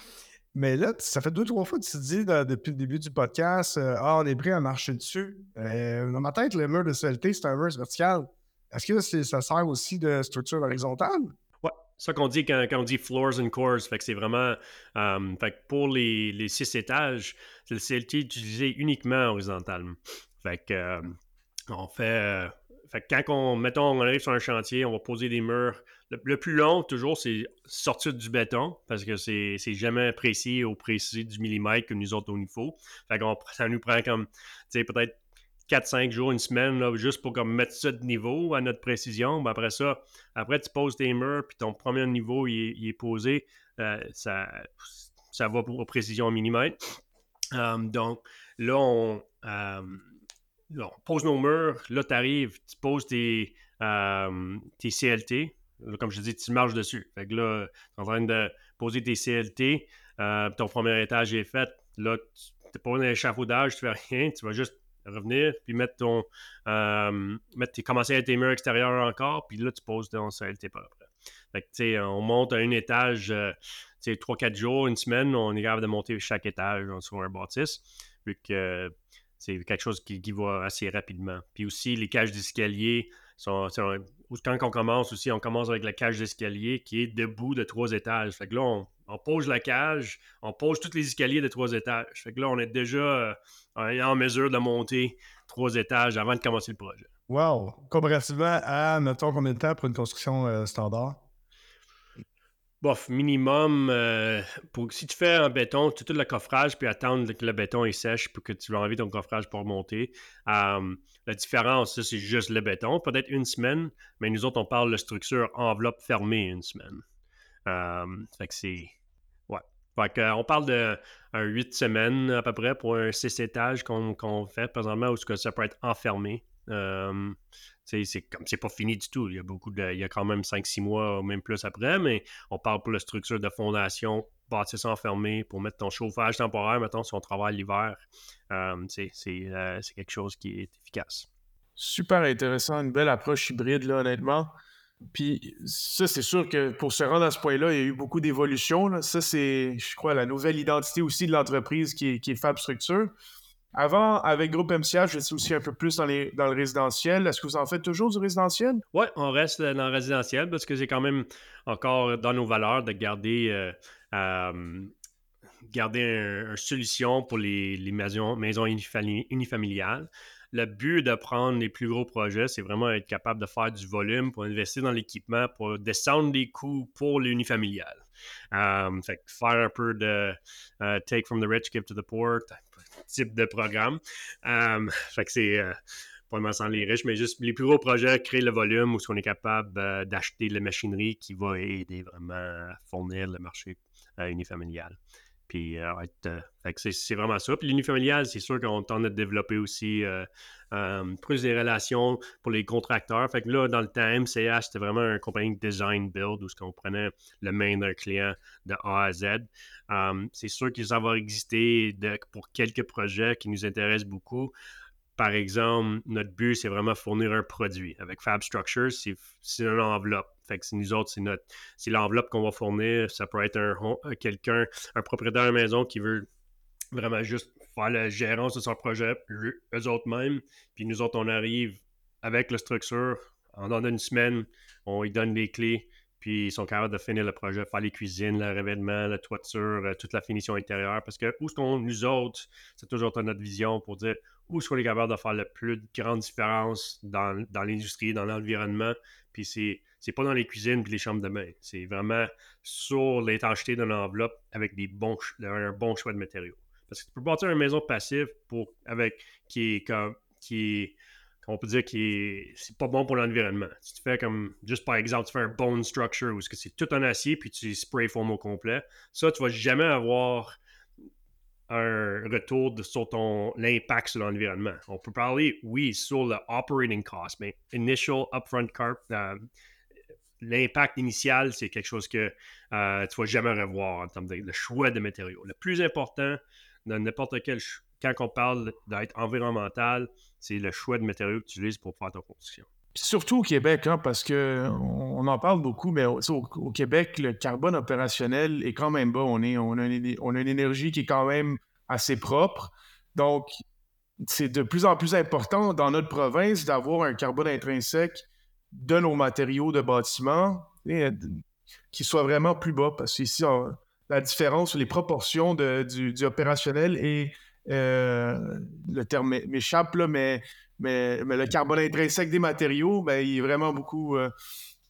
Mais là, ça fait deux, trois fois que tu dis depuis le début du podcast euh, Ah, on est prêt à marcher dessus. dans ma tête, le mur de CLT, c'est un mur vertical. Est-ce que ça sert aussi de structure horizontale? Ça qu'on dit quand, on dit floors and cores. Fait que c'est vraiment. Euh, fait que pour les, les, six étages, c'est le CLT utilisé uniquement horizontalement. Fait que. Euh, on fait. Euh, fait que quand on, mettons, on arrive sur un chantier, on va poser des murs. Le, plus long, toujours, c'est sortir du béton, parce que c'est jamais précis au précis du millimètre que nous autres au niveau. Fait que ça nous prend comme, tu sais, peut-être 4-5 jours, une semaine, juste pour comme, mettre ça de niveau à notre précision. Ben, après ça, après tu poses tes murs, puis ton premier niveau il est, posé, euh, ça, ça va pour précision au millimètre. Euh, donc là on, euh, pose nos murs, là tu arrives, tu poses tes, tes CLT. comme je dis, tu marches dessus. Fait que là, tu es en train de poser tes CLT, ton premier étage est fait. Là, tu pas un échafaudage, tu fais rien, tu vas juste revenir, puis mettre ton. Euh, mettre tes, commencer à tes murs extérieurs encore, puis là, tu poses ton CLT par après. Fait que, tu sais, on monte à un étage, euh, tu sais, 3-4 jours, une semaine, on est capable de monter chaque étage sur un bâtisse, vu que c'est quelque chose qui, va assez rapidement. Puis aussi, les cages d'escalier sont, quand on commence aussi, on commence avec la cage d'escalier qui est debout de trois étages. Fait que là, on, on pose la cage, on pose tous les escaliers de trois étages. Fait que là, on est déjà euh, en mesure de monter trois étages avant de commencer le projet. Wow! Comparativement à, mettons, combien de temps pour une construction euh, standard? Bof, minimum, euh, pour, si tu fais un béton, tu tout le coffrage, puis attendre que le béton est sèche pour que tu enlever ton coffrage pour monter. la différence, c'est juste le béton, peut-être une semaine, mais nous autres, on parle de structure enveloppe fermée une semaine. fait que c'est euh, on parle de 8 semaines à peu près pour un 6 étages qu'on fait présentement où ça peut être enfermé. c'est comme c'est pas fini du tout. Il y a beaucoup de. Il y a quand même 5-6 mois, même plus après, mais on parle pour la structure de fondation, bâtisse enfermé pour mettre ton chauffage temporaire, mettons, si on travaille l'hiver. c'est quelque chose qui est efficace. Super intéressant, une belle approche hybride, là, honnêtement. Puis ça, c'est sûr que pour se rendre à ce point-là, il y a eu beaucoup d'évolutions. Ça, c'est, je crois, la nouvelle identité aussi de l'entreprise qui est, qui est Fab Structure. Avant, avec Groupe MCA, je suis aussi un peu plus dans, les, dans le résidentiel. Est-ce que vous en faites toujours du résidentiel? Oui, on reste dans le résidentiel parce que c'est quand même encore dans nos valeurs de garder, euh, euh, garder une solution pour les, maisons, maisons unifamiliales le but de prendre les plus gros projets, c'est vraiment être capable de faire du volume pour investir dans l'équipement, pour descendre les coûts pour l'unifamilial. Um, fait faire un de euh, take from the rich, give to the poor type de programme. Um, fait que c'est euh, pas vraiment sans les riches, mais juste les plus gros projets, créer le volume où on est capable euh, d'acheter la machinerie qui va aider vraiment à fournir le marché unifamilial. Puis euh, euh, c'est vraiment ça. Puis l'unifamilial, c'est sûr qu'on tente de développer aussi euh, plus des relations pour les contracteurs. Fait que là, dans le temps, MCH, c'était vraiment un compagnie de design build où ce qu'on prenait le main d'un client de A à Z. c'est sûr qu'ils va exister pour quelques projets qui nous intéressent beaucoup par exemple, notre but, c'est vraiment fournir un produit. Avec Fab Structures, c'est une enveloppe. Fait que c'est nous autres, c'est notre c'est l'enveloppe qu'on va fournir. Ça peut être un quelqu'un, un propriétaire de maison qui veut vraiment juste faire la gérance de son projet, eux autres mêmes. Puis nous autres, on arrive avec la structure. En dans une semaine, on lui donne les clés, puis ils sont capables de finir le projet, faire les cuisines, le revêtement, la toiture, euh, toute la finition intérieure. Parce que où ce qu'on, nous autres, c'est toujours notre vision pour dire où est-ce qu'on est capable de faire la plus grande différence dans, dans l'industrie, dans l'environnement. Puis c'est c'est pas dans les cuisines et les chambres de bain. C'est vraiment sur l'étanchéité d'une enveloppe avec des bons, un bon choix de matériaux. Parce que tu peux bâtir une maison passive pour, avec, qui est comme, qui est, on peut dire qui c'est pas bon pour l'environnement. Si tu fais comme, juste par exemple, tu fais un bone structure où c'est tout en acier puis tu spray foam au complet, ça, tu vas jamais avoir un retour sur ton l'impact sur l'environnement. On peut parler, oui, sur le operating cost, mais initial upfront carp, euh, l'impact initial, c'est quelque chose que euh, tu ne vas jamais revoir en termes de choix de matériaux. Le plus important dans n'importe quel quand on parle d'être environnemental, c'est le choix de matériaux que tu utilises pour faire ta construction. Surtout au Québec, hein, parce que on en parle beaucoup, mais au, Québec, le carbone opérationnel est quand même bas. On, est, on, a une, on a une énergie qui est quand même assez propre. Donc, c'est de plus en plus important dans notre province d'avoir un carbone intrinsèque de nos matériaux de bâtiment euh, qui soit vraiment plus bas. Parce que ici, la différence, les proportions du, opérationnel et euh, le terme m'échappe, mais, mais, le carbone intrinsèque des matériaux, ben, il est vraiment beaucoup. Euh,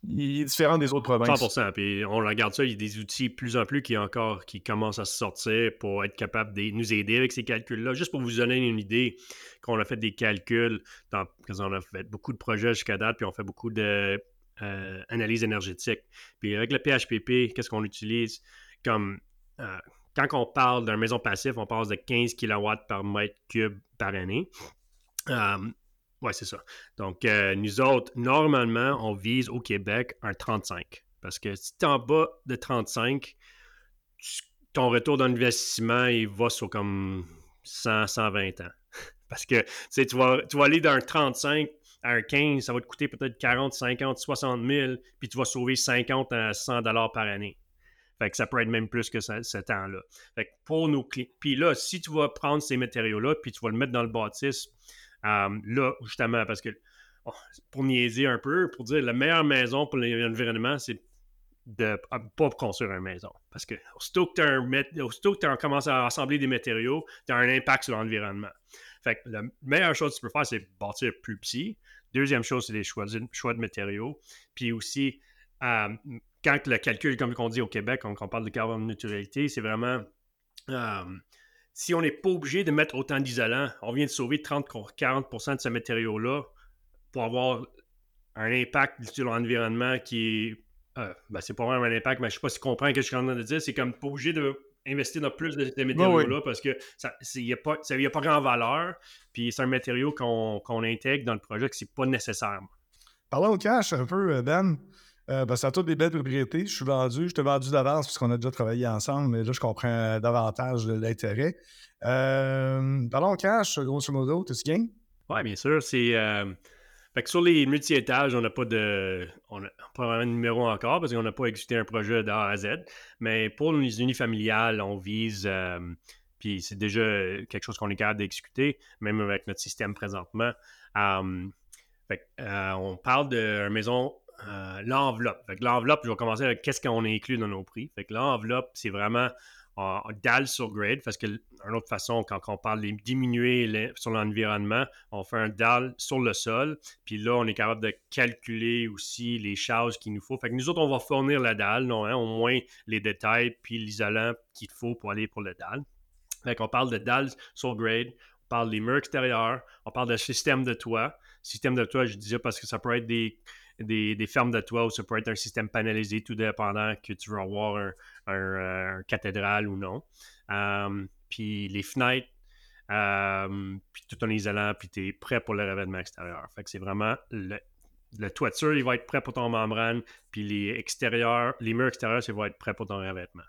il est différent des autres provinces. 100%. Puis on regarde ça, il y a des outils plus en plus qui encore qui commencent à se sortir pour être capable de nous aider avec ces calculs-là. Juste pour vous donner une idée, qu'on a fait des calculs, dans, on a fait beaucoup de projets jusqu'à date, puis on fait beaucoup de euh, énergétique. Puis avec le PHPP, qu'est-ce qu'on utilise? Comme euh, quand on parle d'une maison passive, on passe de 15 kW par mètre cube par année. Euh, oui, c'est ça. Donc, euh, nous autres, normalement, on vise au Québec un 35. Parce que si tu es en bas de 35, ton retour d'investissement, il va sur comme 100, 120 ans. Parce que tu vas, aller d'un 35 à un 15, ça va te coûter peut-être 40, 50, 60 000, puis tu vas sauver 50 à 100 dollars par année. Fait que ça peut être même plus que ce, temps-là. Fait que pour nos. Puis là, si tu vas prendre ces matériaux-là, puis tu vas le mettre dans le bâtisse, euh, là, justement, parce que oh, pour niaiser un peu, pour dire la meilleure maison pour l'environnement, c'est de ne ah, pas construire une maison. Parce que aussitôt que tu commences à assembler des matériaux, tu as un impact sur l'environnement. Fait que la meilleure chose que tu peux faire, c'est bâtir plus petit. Deuxième chose, c'est les choix choix de matériaux. Puis aussi, euh, quand le calcul, comme on dit au Québec, quand on parle de carbone neutralité, c'est vraiment euh, si on n'est pas obligé de mettre autant d'isolant, on vient de sauver 30-40% de ce matériau-là pour avoir un impact sur l'environnement qui est. Euh, ben, c'est pas vraiment un impact, mais je sais pas si tu comprends ce que je suis en train de dire. C'est comme pas obligé de investir dans plus de ces matériaux-là parce que ça n'y a, pas, a pas grand valeur. Puis c'est un matériau qu'on intègre dans le projet que c'est pas nécessaire. Parlons au cash un peu, Ben. Euh, ben, ça a toutes des belles propriétés. Je suis vendu, je t'ai vendu d'avance puisqu'on a déjà travaillé ensemble, mais là, je comprends davantage l'intérêt. Euh, parlons cash, grosso modo, tu gagnes? Oui, bien sûr. C'est. Euh, fait que sur les multi-étages, on n'a pas de. On pas vraiment de numéro encore parce qu'on n'a pas exécuté un projet d'A à Z. Mais pour les unifamiliales, on vise. Euh, puis c'est déjà quelque chose qu'on est capable d'exécuter, même avec notre système présentement. fait on parle d'une maison l'enveloppe. L'enveloppe, je vais commencer avec qu'est-ce qu'on inclut dans nos prix. L'enveloppe, c'est vraiment en, dalle sur grade, parce que une autre façon, quand, on parle de diminuer sur l'environnement, on fait un dalle sur le sol, puis là, on est capable de calculer aussi les charges qu'il nous faut. Fait que nous autres, on va fournir la dalle, non, hein, au moins les détails, puis l'isolant qu'il faut pour aller pour le dalle. Fait qu'on parle de dalle sur grade, on parle des murs extérieurs, on parle de système de toit. Système de toit, je disais parce que ça peut être des, des, fermes de toit ou ça peut être un système panélisé, tout dépendant que tu veux avoir un, euh, cathédrale ou non. Euh, puis les fenêtres, euh, puis tout en isolant, puis tu es prêt pour le revêtement extérieur. Fait que c'est vraiment le, toiture, il va être prêt pour ton membrane, puis les extérieurs, les murs extérieurs, ça va être prêt pour ton revêtement.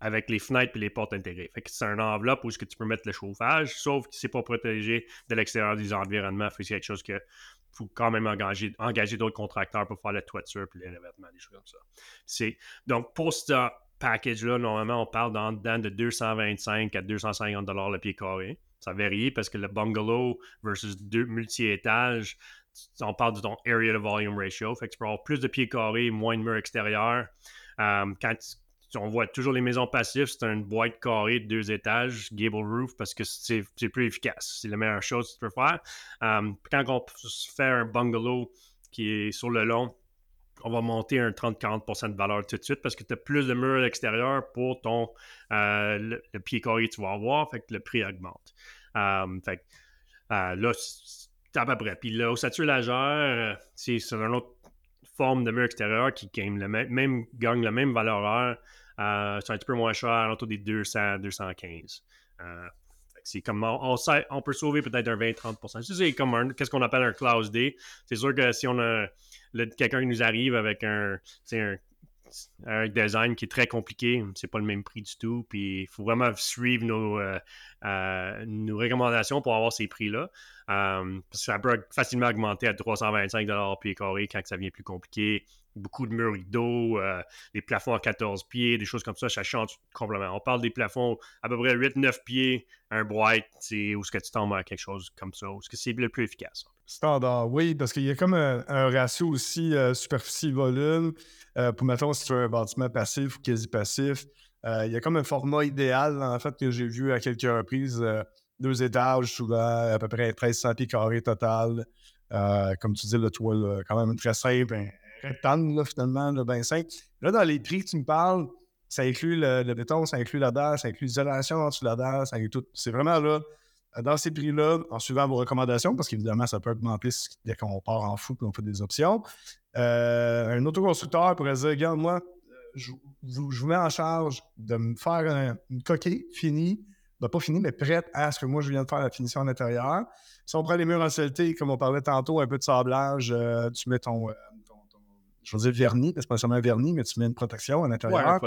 Avec les fenêtres et les portes intégrées. Fait que c'est un enveloppe où -ce que tu peux mettre le chauffage, sauf que c'est pas protégé de l'extérieur des environnements. Fait que c'est quelque chose que faut quand même engager, engager d'autres contracteurs pour faire la toiture puis les revêtements, des choses comme ça. C'est, donc, pour ce package-là, normalement, on parle dans, de 225 à 250 dollars le pied carré. Ça varie parce que le bungalow versus deux multi-étages, on parle de ton area to volume ratio. Fait que tu peux avoir plus de pieds carrés, moins de murs extérieurs. Um, quand on voit toujours les maisons passives, c'est une boîte carrée de deux étages, gable roof, parce que c'est plus efficace. C'est la meilleure chose que tu peux faire. Euh, quand on fait un bungalow qui est sur le long, on va monter un 30-40% de valeur tout de suite parce que tu as plus de murs à l'extérieur pour ton euh, le, pied carré que tu vas avoir, fait que le prix augmente. Euh, fait là, c'est à peu près. Puis là, au lagère, c'est une autre forme de mur extérieur qui gagne, le même, gagne la même valeur euh, c'est un petit peu moins cher, autour des 200, 215. Euh, c'est comme on, peut sauver peut-être un 20-30%. C'est comme qu'est-ce qu'on appelle un clause D. C'est sûr que si on a quelqu'un qui nous arrive avec un, un un design qui est très compliqué. C'est pas le même prix du tout. Puis il faut vraiment suivre nos, euh, nos recommandations pour avoir ces prix-là. Euh, ça peut facilement augmenter à 325 pied carré quand ça devient plus compliqué. Beaucoup de murs d'eau, des plafonds à 14 pieds, des choses comme ça, ça change complètement. On parle des plafonds à peu près 8-9 pieds, un bright, c'est où ce que tu tombes à quelque chose comme ça, où ce que c'est le plus efficace. Standard, oui, parce qu'il y a comme un, ratio aussi euh, superficie-volume. Euh, pour mettons, si tu veux un bâtiment passif ou quasi-passif, euh, il y a comme un format idéal, en fait, que j'ai vu à quelques reprises. deux étages, souvent, à peu près 1300 pieds carrés total. comme tu dis, le toit, quand même très simple, un rectangle, finalement, le bien simple. Là, dans les prix que tu me parles, ça inclut le, béton, ça inclut la dalle, ça inclut l'isolation en dessous de la dalle, ça inclut tout. C'est vraiment là dans ces prix-là, en suivant vos recommandations, parce qu'évidemment, ça peut augmenter dès qu'on part en fou et qu'on fait des options. Euh, un autoconstructeur pourrait dire Regarde, moi, je, vous mets en charge de me faire une coquille finie, ben, pas finie, mais prête à ce que moi je viens de faire la finition à l'intérieur. Si on prend les murs en CLT, comme on parlait tantôt, un peu de sablage, euh, tu mets ton, euh, je veux dire vernis, c'est pas seulement vernis, mais tu mets une protection à l'intérieur.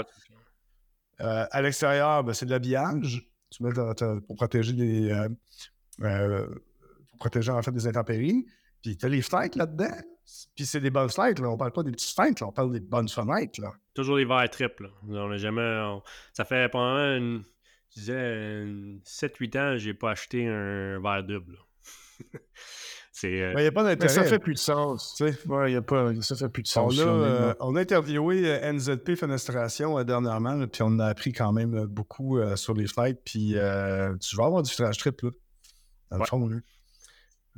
à l'extérieur, ben, c'est de l'habillage tu mets pour protéger les. Euh, euh, pour protéger en fait des intempéries. Puis tu as les fenêtres là-dedans. Puis c'est des bonnes fenêtres. Là. On parle pas des petites fenêtres, on parle des bonnes fenêtres. Là. Toujours les verres triples. On n'a jamais. Ça fait pendant une. Je disais 7-8 ans, j'ai pas acheté un verre double. Euh, il n'y a pas d'intérêt. Ça fait plus de sens. Ouais, y a pas, ça fait plus de sens. On a, euh, on a interviewé euh, NZP Fenestration dernièrement, puis on a appris quand même beaucoup sur les flights. Puis tu vas avoir du filtrage triple, dans le fond.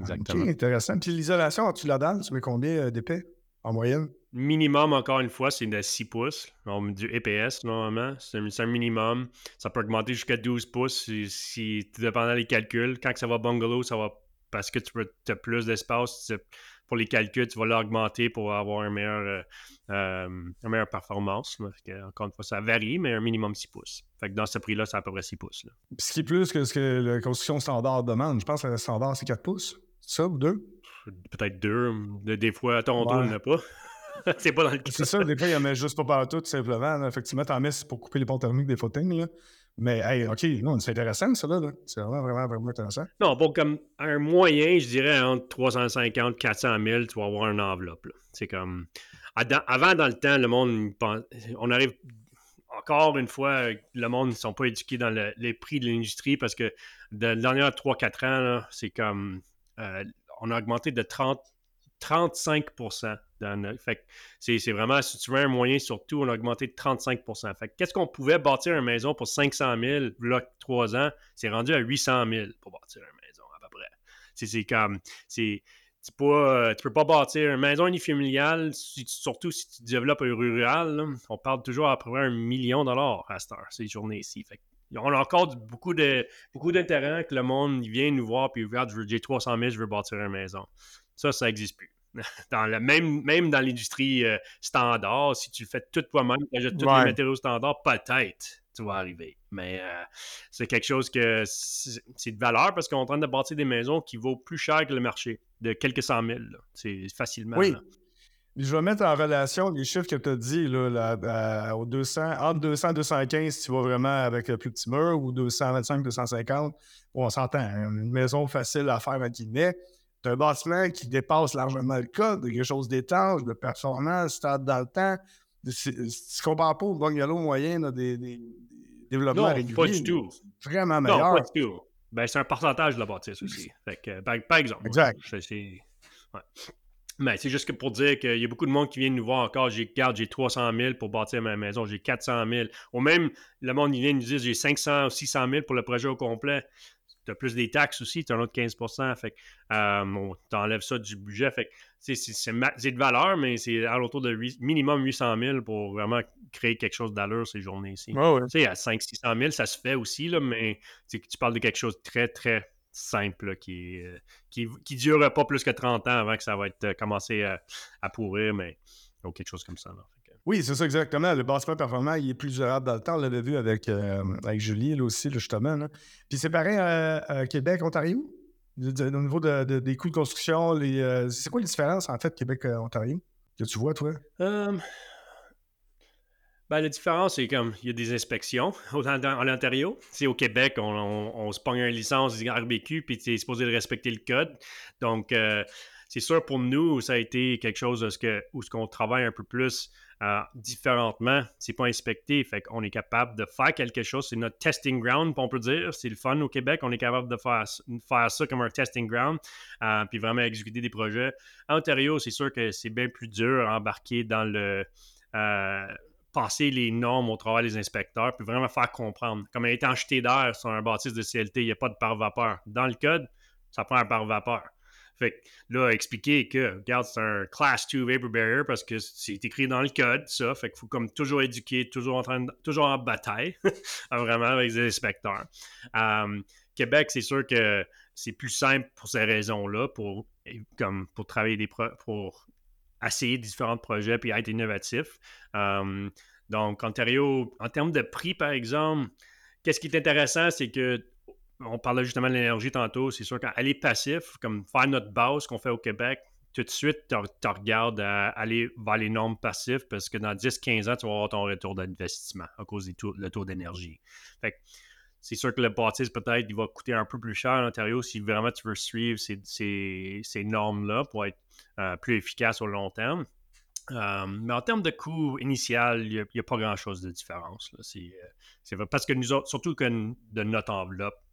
Exactement. intéressant. Puis l'isolation, tu la dalle, tu mets combien d'épais en moyenne? Minimum, encore une fois, c'est de 6 pouces. On met du EPS, normalement. C'est un, minimum. Ça peut augmenter jusqu'à 12 pouces si, si dépendant des calculs. Quand ça va bungalow, ça va parce que tu as plus d'espace, pour les calculs, tu vas l'augmenter pour avoir un meilleur, euh, une meilleure performance. encore une fois, ça varie, mais un minimum 6 pouces. Fait que dans ce prix-là, c'est à peu près 6 pouces. Ce qui est plus que ce que la construction standard demande. Je pense que le standard, c'est 4 pouces. Ça ou 2? Peut-être 2. Des fois, à Toronto, il n'y en a pas. c'est pas dans le C'est ça, des fois, il y en a juste pas partout, tout simplement. Effectivement, t'en mets pour couper les ponts thermiques des footings. Là. Mais, hey, OK, non, c'est intéressant, ça, là. C'est vraiment, vraiment, vraiment intéressant. Non, bon, comme un moyen, je dirais entre 350 400 000, tu vas avoir une enveloppe. C'est comme. Avant, dans le temps, le monde, on arrive encore une fois, le monde ne sont pas éduqués dans les prix de l'industrie parce que dans les derniers 3-4 ans, c'est comme. Euh, on a augmenté de 30, 35 fait c'est vraiment, si tu veux un moyen, surtout, on a augmenté de 35 Fait qu'est-ce qu'on pouvait bâtir une maison pour 500 000, là, 3 ans, c'est rendu à 800 000 pour bâtir une maison, à peu près. C'est comme, c'est, tu peux, peux pas bâtir une maison unifamiliale, surtout si tu développes un rural. on parle toujours à peu près un million de dollars à cette heure, ces journées-ci. Fait on a encore beaucoup de beaucoup d'intérêt que le monde vient nous voir puis regarde, j'ai 300 000, je veux bâtir une maison. Ça, ça n'existe plus. Dans même, même dans l'industrie euh, standard, si tu le fais tout toi-même, tu achètes tous les matériaux standards, peut-être tu vas arriver. Mais euh, c'est quelque chose que c'est de valeur parce qu'on est en train de bâtir des maisons qui vaut plus cher que le marché, de quelques cent mille. C'est facilement. Oui. Je vais mettre en relation les chiffres que tu as dit, là, au 200, entre 200 et 215, tu vas vraiment avec le plus petit mur, ou 225, 250. on s'entend, hein, une maison facile à faire à guillemets un bâtiment qui dépasse largement le code, quelque chose d'étanche, de performance, stade dans le temps. Tu ne compares pas au bungalow moyen des, des, développements non, réguliers. pas du tout. Vraiment meilleur. Non, pas du tout. Ben, c'est un pourcentage de la bâtisse aussi. Fait par, exemple. Exact. Mais c'est juste que pour dire qu'il y a beaucoup de monde qui vient nous voir encore. J'ai, regarde, j'ai 300 000 pour bâtir ma maison, j'ai 400 000. Ou même, le monde vient nous dire j'ai 500 ou 600 000 pour le projet au complet tu as plus des taxes aussi, tu as un autre 15% Fait que euh, tu enlèves ça du budget. Fait c'est, de valeur, mais c'est à l'autour de minimum 800 000 pour vraiment créer quelque chose d'allure ces journées-ci. Tu sais, à 500-600 000, ça se fait aussi, là, mais tu parles de quelque chose de très, très simple qui, ne euh, qui, qui durera pas plus que 30 ans avant que ça va être euh, commencé à, à pourrir, mais ou quelque chose comme ça. Là. Oui, c'est ça exactement. Le bâtiment performant, il est plus durable dans le temps. On l'avait vu avec, euh, avec Julie, là aussi, justement. Puis c'est pareil à, Québec, Ontario? au niveau des coûts de construction, euh, c'est quoi les différences, en fait, Québec-Ontario? Que tu vois, toi? ben, la différence, c'est comme il y a des inspections en, Ontario. C'est au Québec, on, se pogne une licence RBQ, puis tu es supposé respecter le code. Donc, euh, c'est sûr, pour nous, ça a été quelque chose où ce qu'on travaille un peu plus euh, différemment. C'est pas inspecté. Fait qu'on est capable de faire quelque chose. C'est notre testing ground, on peut dire. C'est le fun au Québec. On est capable de faire, faire ça comme un testing ground, euh, puis vraiment exécuter des projets. En Ontario, c'est sûr que c'est bien plus dur à embarquer dans le. Euh, passer les normes au travail des inspecteurs, puis vraiment faire comprendre. Comme un étanchéité d'air sur un bâtisse de CLT, il n'y a pas de pare-vapeur. Dans le code, ça prend un pare-vapeur. Fait que là, expliquer que, regarde, c'est un Class 2 Vapor Barrier parce que c'est écrit dans le code, ça. Fait qu'il faut comme toujours éduquer, toujours en, train toujours en bataille, vraiment, avec les inspecteurs. Québec, c'est sûr que c'est plus simple pour ces raisons-là, pour, comme, pour travailler des pour essayer différents projets puis être innovatif. donc, Ontario, en termes de prix, par exemple, qu'est-ce qui est intéressant, c'est que on parlait justement de l'énergie tantôt, c'est sûr qu'aller passif, comme faire notre base qu'on fait au Québec, tout de suite, tu regardes aller vers les normes passives parce que dans 10-15 ans, tu vas avoir ton retour d'investissement à cause du taux, d'énergie. Fait c'est sûr que le bâtisse, peut-être, il va coûter un peu plus cher en Ontario si vraiment tu veux suivre ces, normes-là pour être euh, plus efficace au long terme. Euh, mais en termes de coût initial, il n'y a, pas grand-chose de différence. C'est vrai parce que nous autres, surtout que de notre enveloppe, euh,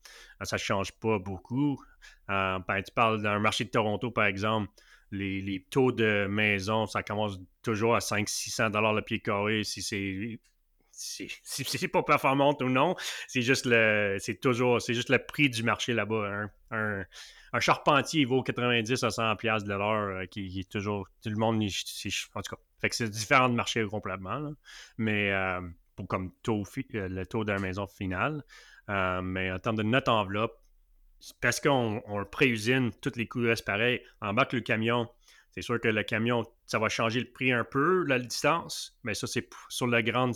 ça ne change pas beaucoup. Euh, ben, tu parles d'un marché de Toronto, par exemple, les, taux de maison, ça commence toujours à 500-600 le pied carré si c'est si, c'est pas performant ou non, c'est juste le c'est toujours c'est juste le prix du marché là-bas. Un, charpentier il vaut 90 à 100 de l'heure euh, qui, est toujours tout le monde en tout cas. C'est différent de marché complètement. Mais pour comme taux le taux de la maison finale. Euh, mais en termes de notre enveloppe, parce qu'on on pré-usine, tous les coûts restent pareils. Embarque le camion, C'est sûr que le camion, ça va changer le prix un peu, la distance, mais ça, c'est sur la grande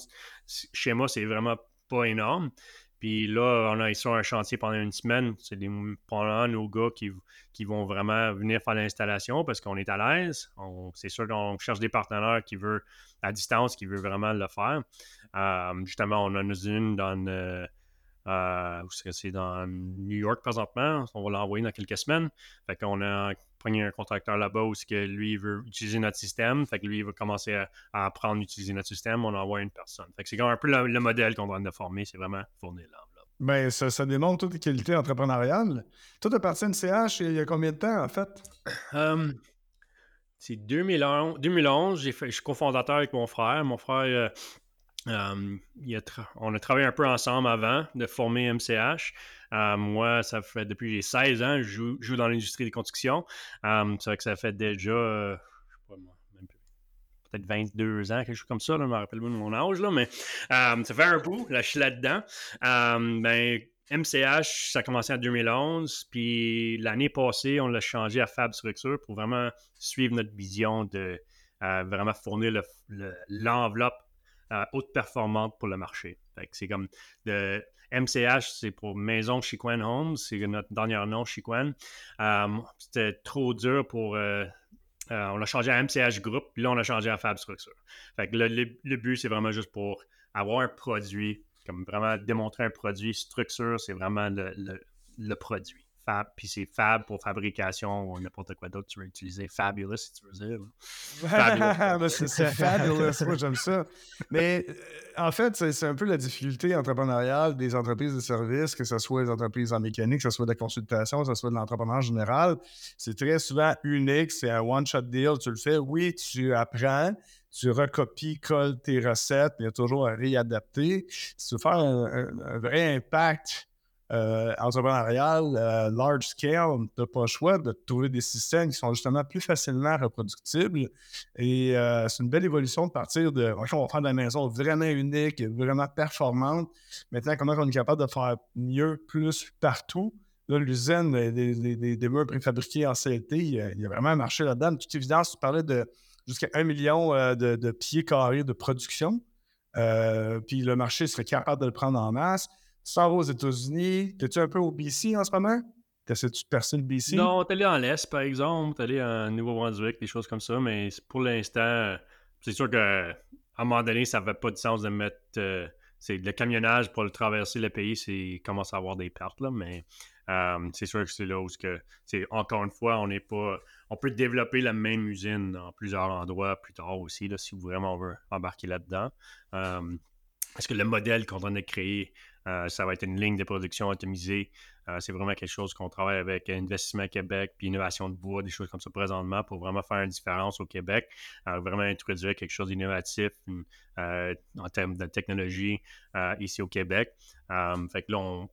schéma, c'est vraiment pas énorme. Puis là, on a ici un chantier pendant une semaine. C'est des pendant nos gars qui, qui vont vraiment venir faire l'installation parce qu'on est à l'aise. C'est sûr qu'on cherche des partenaires qui veulent à distance, qui veulent vraiment le faire. Euh, justement, on en a une dans euh, c'est dans New York présentement. On va l'envoyer dans quelques semaines. Fait qu'on a pris un contracteur là-bas où que lui veut utiliser notre système. Fait que lui il va commencer à, apprendre à utiliser notre système. On envoie une personne. Fait que c'est un peu le, modèle qu'on doit former, c'est vraiment fournir l'enveloppe. Bien, ça, ça, démontre toutes les qualités entrepreneuriales. Toi, tu parti à NCH il y a combien de temps, en fait? Um, c'est 2011. 2011 je suis cofondateur avec mon frère. Mon frère, euh, euh, on a travaillé un peu ensemble avant de former MCH. Euh, moi, ça fait depuis j'ai 16 ans, je joue, dans l'industrie des constructions. Euh, ça fait que ça fait déjà, peut-être 22 ans, quelque chose comme ça. je me rappelle pas de mon âge, là, mais ça fait un bout. Là, je suis là-dedans. ben, MCH, ça a commencé en 2011, puis l'année passée, on l'a changé à Fab Structure pour vraiment suivre notre vision de vraiment fournir l'enveloppe haute performante pour le marché. C'est comme MCH, c'est pour Maison Chiquen Homes, c'est notre dernier nom, Chiquen. Euh, c'était trop dur pour. Euh, euh, on l'a changé à MCH Group, puis là, on a changé à Fab Structure. Fait que le, but, c'est vraiment juste pour avoir un produit, comme vraiment démontrer un produit. Structure, c'est vraiment le produit. Fab, puis c'est Fab pour fabrication ou n'importe quoi d'autre tu veux utiliser. Fabulous, si tu veux dire. Fabulous. c'est fabulous, moi j'aime ça. Mais euh, en fait, c'est un peu la difficulté entrepreneuriale des entreprises de services, que ce soit les entreprises en mécanique, que ce soit de la consultation, que ce soit de l'entrepreneur général. C'est très souvent unique, c'est un one-shot deal, tu le fais. Oui, tu apprends, tu recopies, colles tes recettes, mais il y a toujours à réadapter. Si tu veux faire un vrai impact euh, euh, large scale, tu n'as pas le choix de trouver des systèmes qui sont justement plus facilement reproductibles. Et euh, c'est une belle évolution de partir de, on va faire de la maison vraiment unique, vraiment performante. Maintenant, comment on est capable de faire mieux, plus partout? Là, l'usine des, meubles préfabriqués en CLT, il y, a, vraiment un marché là-dedans. De toute évidence, tu parlais de jusqu'à un million de, de, pieds carrés de production. puis le marché serait capable de le prendre en masse. Tu aux États-Unis. T'es-tu un peu au BC en ce moment? T'essaies-tu de percer le BC? Non, t'es allé en l'Est, par exemple. T'es allé en Nouveau-Brunswick, des choses comme ça. Mais pour l'instant, c'est sûr qu'à un moment donné, ça n'avait pas de sens de mettre. Euh, c'est le camionnage pour le traverser le pays, c'est commence à avoir des pertes, là, mais euh, c'est sûr que c'est là où que, encore une fois, on n'est pas. On peut développer la même usine dans plusieurs endroits plus tard aussi, là, si vraiment on veut embarquer là-dedans. Euh, parce que le modèle qu'on en a créé euh, ça va être une ligne de production automisée. Euh, c'est vraiment quelque chose qu'on travaille avec Investissement Québec, puis Innovation de bois, des choses comme ça présentement pour vraiment faire une différence au Québec, euh, vraiment introduire quelque chose d'innovatif en termes de technologie ici au Québec. fait que là, on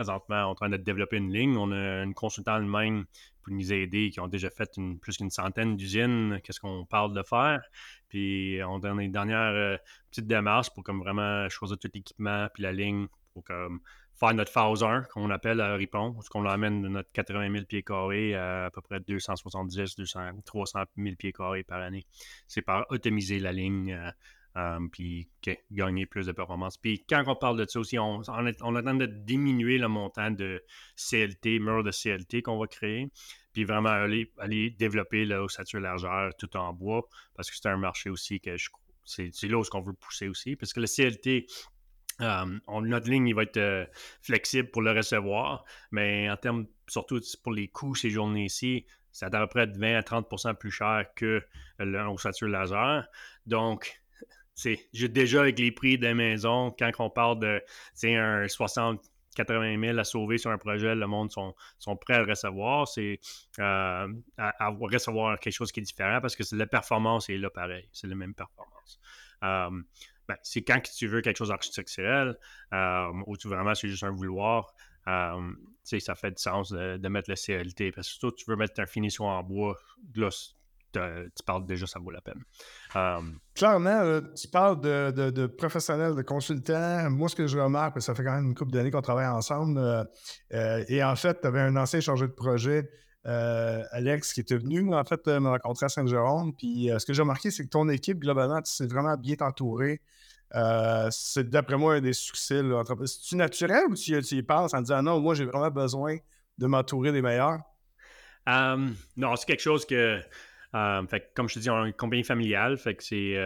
est en train de développer une ligne. On a une consultante même pour nous aider qui ont déjà fait plus qu'une centaine d'usines. Qu'est-ce qu'on parle de faire? Puis on a une dernière petite démarche pour comme vraiment choisir tout l'équipement puis la ligne comme faire notre phase 1, qu'on appelle à Ripon, parce qu'on l'amène de notre 80 000 pieds carrés à à peu près 270, 200, 300 000 pieds carrés par année. C'est par automiser la ligne, euh, euh, puis gagner plus de performance. Puis quand on parle de ça aussi, on, on, de diminuer le montant de CLT, mur de CLT qu'on va créer, puis vraiment aller, aller développer l'ossature largeur tout en bois, parce que c'est un marché aussi que je c'est là où on veut pousser aussi, parce que le CLT, euh, notre ligne il va être euh, flexible pour le recevoir, mais en termes, surtout pour les coûts ces journées-ci, c'est à peu près de 20 à 30% plus cher que l'ossature laser. Donc, c'est déjà avec les prix des maisons, quand on parle de un 60 80 000 à sauver sur un projet, le monde sont, sont prêts à le recevoir. C'est euh, à, recevoir quelque chose qui est différent parce que la performance est là pareil. C'est la même performance. Ben, c'est quand tu veux quelque chose d'architecturel euh, ou tu vraiment c'est juste un vouloir. Euh, ça fait du sens de, mettre le CLT. Parce que surtout, tu veux mettre un finition en bois, là, tu parles déjà, ça vaut la peine. Euh, Clairement, tu parles de, professionnels, de consultants. Moi, ce que je remarque, ça fait quand même une couple d'années qu'on travaille ensemble, et en fait, tu avais un ancien chargé de projet Alex, qui était venu en fait me rencontrer à Saint-Jérôme. Puis ce que j'ai remarqué, c'est que ton équipe, globalement, tu sais vraiment bien t'entourer. c'est d'après moi un des succès de l'entreprise. C'est-tu naturel ou tu, y penses en disant non, moi j'ai vraiment besoin de m'entourer des meilleurs? non, c'est quelque chose que, fait, comme je te dis, on a une compagnie familiale, c'est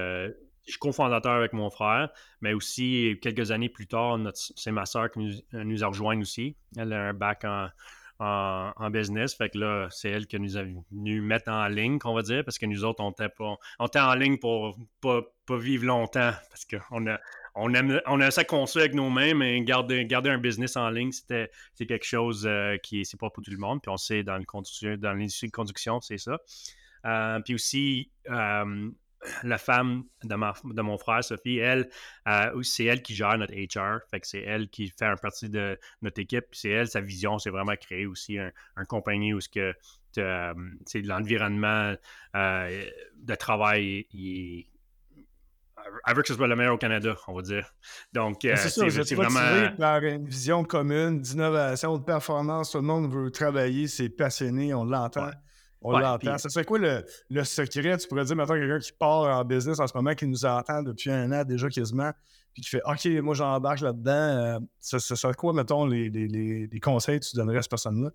je suis cofondateur avec mon frère, mais aussi quelques années plus tard, c'est ma soeur qui nous, euh, a rejoint aussi. Elle a un bac en, business. Fait que là, c'est elle qui nous a venu mettre en ligne, qu'on va dire, parce que nous autres, on était, en ligne pour pas, pas vivre longtemps, parce qu'on a, on aime, a ça construit avec nous-mêmes, mais garder, un business en ligne, c'était, c'est quelque chose euh, qui c'est pas pour tout le monde. Puis on sait, dans, dans l'industrie de conduction, c'est ça. Euh, puis aussi, la femme de, mon frère, Sophie, elle, euh, c'est elle qui gère notre HR. Fait que c'est elle qui fait un partie de notre équipe. C'est elle, sa vision, c'est vraiment créer aussi un, compagnie où ce que euh, l'environnement euh, de travail il, elle veut que ce soit le meilleur au Canada, on va dire. Donc, c'est c'est vraiment. par une vision commune d'innovation, de performance. Tout le monde veut travailler, c'est passionné, on l'entend. On l'entend. Ça serait quoi le, le, secret? Tu pourrais dire, maintenant, quelqu'un qui part en business en ce moment, qui nous entend depuis un an déjà quasiment, puis qui fait OK, moi j'embarque là-dedans. Euh, ça, serait quoi, mettons, les, les, les, conseils que tu donnerais à cette personne-là?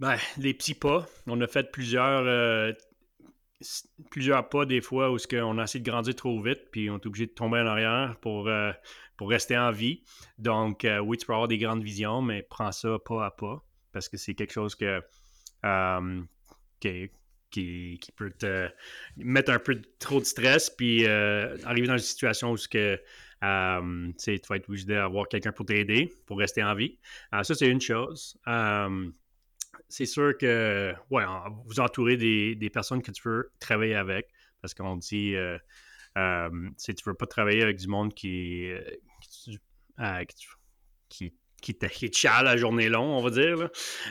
Ben, les petits pas. On a fait plusieurs, euh, plusieurs pas des fois où on a essayé de grandir trop vite, puis on est obligé de tomber en arrière pour, euh, pour rester en vie. Donc, oui, tu peux avoir des grandes visions, mais prends ça pas à pas, parce que c'est quelque chose que euh, qui, peut te mettre un peu trop de stress, puis euh, arriver dans une situation où que, euh, tu vas être obligé d'avoir quelqu'un pour t'aider, pour rester en vie. ça, c'est une chose. c'est sûr que, ouais, vous entourez des, personnes que tu veux travailler avec, parce qu'on dit, si tu veux pas travailler avec du monde qui qui te, qui la journée longue, on va dire.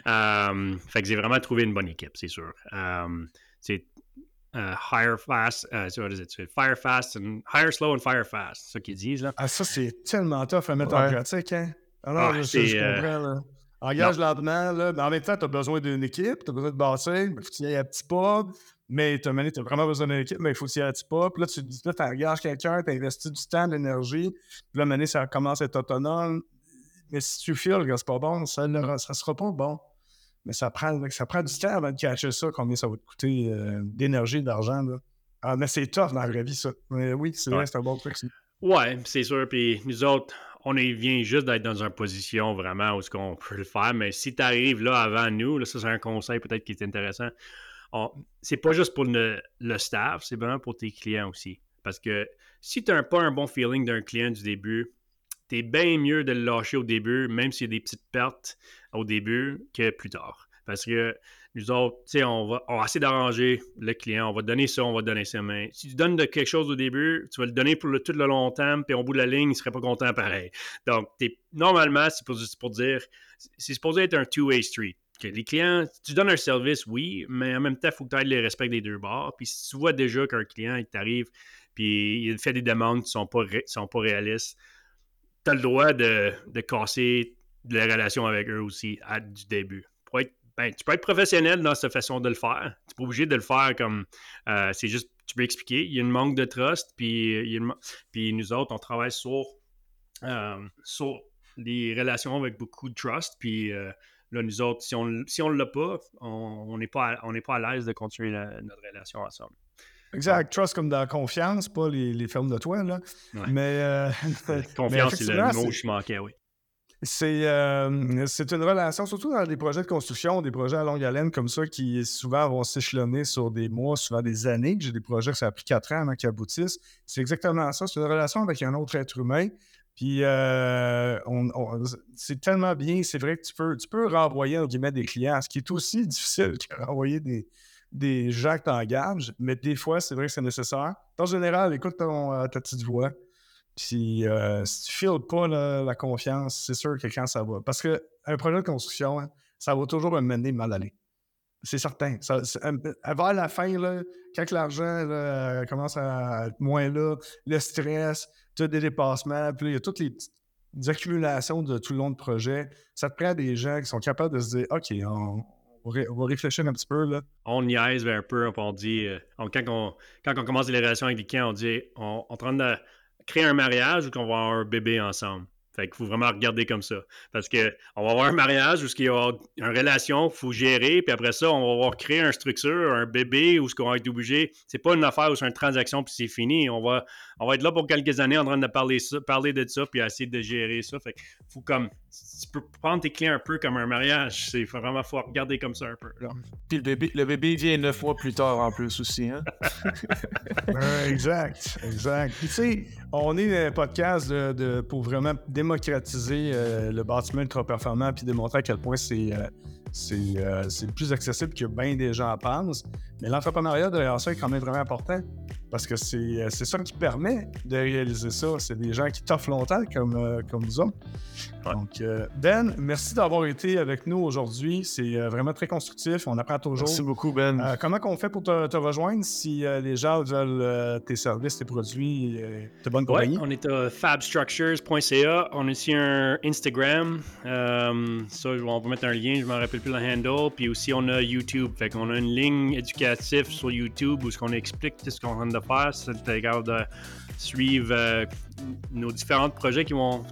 Euh, fait que j'ai vraiment trouvé une bonne équipe, c'est sûr. Euh, c'est uh, hire fast, uh, what is it? Fire fast and hire slow and fire fast, c'est ça qu'ils disent. Là. Ah, ça, c'est tellement tough à mettre en pratique. Hein? Alors, ah, je, je, comprends. Là. Engage lentement, là, mais en même temps, tu as besoin d'une équipe, tu as besoin de bâtir, il faut que tu y ailles à petit pas, mais tu as, vraiment besoin d'une équipe, mais il faut que tu y ailles à petit pas. Puis là, tu dis, là, tu engages quelqu'un, tu investis du temps, de l'énergie, puis là, maintenant, ça commence à être autonome, mais si tu files que c'est pas bon, ça ne sera pas bon. Mais ça prend, ça prend du temps avant de cacher ça, combien ça va te coûter euh, d'énergie, d'argent. Ah, mais c'est tough dans la vraie vie, ça. Mais oui, c'est vrai, c'est un bon truc. Ouais, c'est sûr. Puis nous autres, on vient juste d'être dans une position vraiment où ce qu'on peut le faire. Mais si tu arrives là avant nous, là, ça c'est un conseil peut-être qui est intéressant. C'est pas juste pour le, staff, c'est vraiment pour tes clients aussi. Parce que si tu n'as pas un bon feeling d'un client du début, t'es bien mieux de le lâcher au début, même s'il y a des petites pertes au début, que plus tard. Parce que nous autres, tu sais, on va, on d'arranger le client, on va donner ça, on va donner ça. Mais si tu donnes de quelque chose au début, tu vas le donner pour le, tout le long terme, puis au bout de la ligne, il ne serait pas content pareil. Donc, normalement, c'est pour, dire, c'est supposé être un two-way street. Les clients, tu donnes un service, oui, mais en même temps, il faut que tu aies le respect des deux bords. Puis si tu vois déjà qu'un client, il t'arrive, puis il fait des demandes qui ne sont sont pas réalistes, tu as le droit de, de, casser la relation avec eux aussi du début. ben, tu peux être professionnel dans cette façon de le faire. Tu n'es pas obligé de le faire comme. Euh, c'est juste, tu peux expliquer. Il y a une manque de trust, puis, puis nous autres, on travaille sur, euh, sur les relations avec beaucoup de trust, puis. Euh, là, nous autres, si on si ne l'a pas, on n'est pas, à, pas à l'aise de continuer notre relation ensemble. Exact. Trust comme dans confiance, pas les, les fermes de toi. Là. Mais. Euh, confiance, c'est le mot que je manquais, oui. Euh, c'est une relation, surtout dans des projets de construction, des projets à longue haleine comme ça, qui souvent vont s'échelonner sur des mois, souvent des années. J'ai des projets que ça a pris quatre ans avant qu'ils aboutissent. C'est exactement ça. C'est une relation avec un autre être humain. Puis euh, c'est tellement bien. C'est vrai que tu peux, tu peux renvoyer guillemets, des clients, ce qui est aussi difficile que renvoyer des, des gens que tu engages, mais des fois, c'est vrai que c'est nécessaire. En général, écoute euh, ta petite voix. Puis euh, si tu files pas la confiance, c'est sûr que quand ça va. Parce qu'un projet de construction, hein, ça va toujours me mener mal aller. C'est certain. Ça, vers la fin, là, quand l'argent commence à être moins là, le stress, tu as des dépassements, puis il y a toutes les petites d'accumulation de tout le long de projet, ça te prend des gens qui sont capables de se dire OK, on, va réfléchir un petit peu. Là. On niaise un peu, on dit, euh, quand, on, quand on commence les relations avec clients, on dit on, on est en train de créer un mariage ou qu'on va avoir un bébé ensemble? Fait qu'il faut vraiment regarder comme ça. Parce qu'on va avoir un mariage où il y a une relation, il faut gérer, puis après ça, on va avoir créé une structure, un bébé, où ce qu'on va être obligé. C'est pas une affaire où c'est une transaction, puis c'est fini. On va, on va être là pour quelques années en train de parler, ça, parler de ça, puis essayer de gérer ça. Fait faut comme. Tu peux prendre tes clients un peu comme un mariage. Il faut vraiment faut regarder comme ça un peu. Puis le bébé, le bébé vient neuf mois plus tard en plus aussi. Hein? exact, exact. Puis tu sais, on est un podcast de, pour vraiment démocratiser euh, le bâtiment ultra performant puis démontrer à quel point c'est euh, euh, plus accessible que bien des gens pensent. Mais l'entrepreneuriat derrière ça est quand même vraiment important parce que c'est ça qui permet de réaliser ça. C'est des gens qui t'offrent longtemps comme, euh, comme nous autres. Donc, euh, Ben, merci d'avoir été avec nous aujourd'hui. C'est euh, vraiment très constructif. On apprend toujours. Merci beaucoup, Ben. comment on fait pour te, rejoindre si les gens veulent tes services, tes produits, tes bonnes compagnies? on est à fabstructures.ca. On a aussi un Instagram. ça, on va mettre un lien. Je ne me rappelle plus le handle. Puis aussi, on a YouTube. Fait qu'on a une ligne éducative sur YouTube où ce qu'on explique ce qu'on vient de faire, c'est de suivre euh, nos différents projets qui vont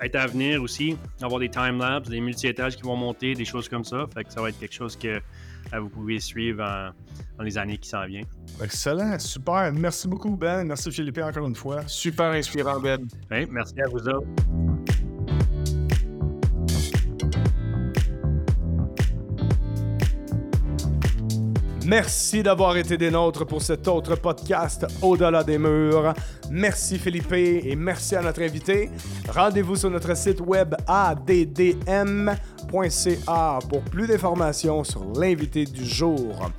être à venir aussi, avoir des time-lapse, des multi-étages qui vont monter, des choses comme ça. Fait que ça va être quelque chose que euh, vous pouvez suivre dans les années qui s'en viennent. Excellent, super. Merci beaucoup, Ben. Merci, Philippe, encore une fois. Super inspirant, Ben. merci à vous autres. Merci d'avoir été des nôtres pour cet autre podcast Au-delà des murs. Merci Philippe et merci à notre invité. Rendez-vous sur notre site web addm.ca pour plus d'informations sur l'invité du jour.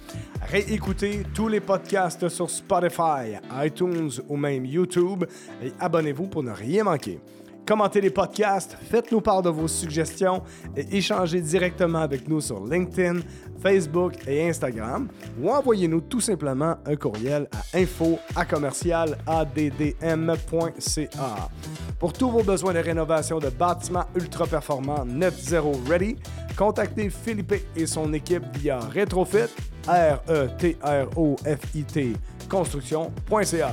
Réécoutez tous les podcasts sur Spotify, iTunes ou même YouTube et abonnez-vous pour ne rien manquer commentez les podcasts, faites-nous part de vos suggestions et échangez directement avec nous sur LinkedIn, Facebook et Instagram ou envoyez-nous tout simplement un courriel à info Pour tous vos besoins de rénovation de bâtiments ultra performants net zero ready, contactez Philippe et son équipe via Retrofit, R E T R O F I T construction.ca.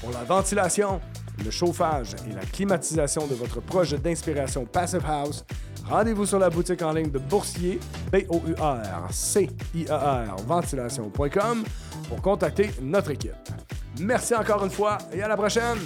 Pour la ventilation, le chauffage et la climatisation de votre projet d'inspiration Passive House, rendez-vous sur la boutique en ligne de Boursier, B-O-U-R-C-I-E-R, ventilation.com pour contacter notre équipe. Merci encore une fois et à la prochaine!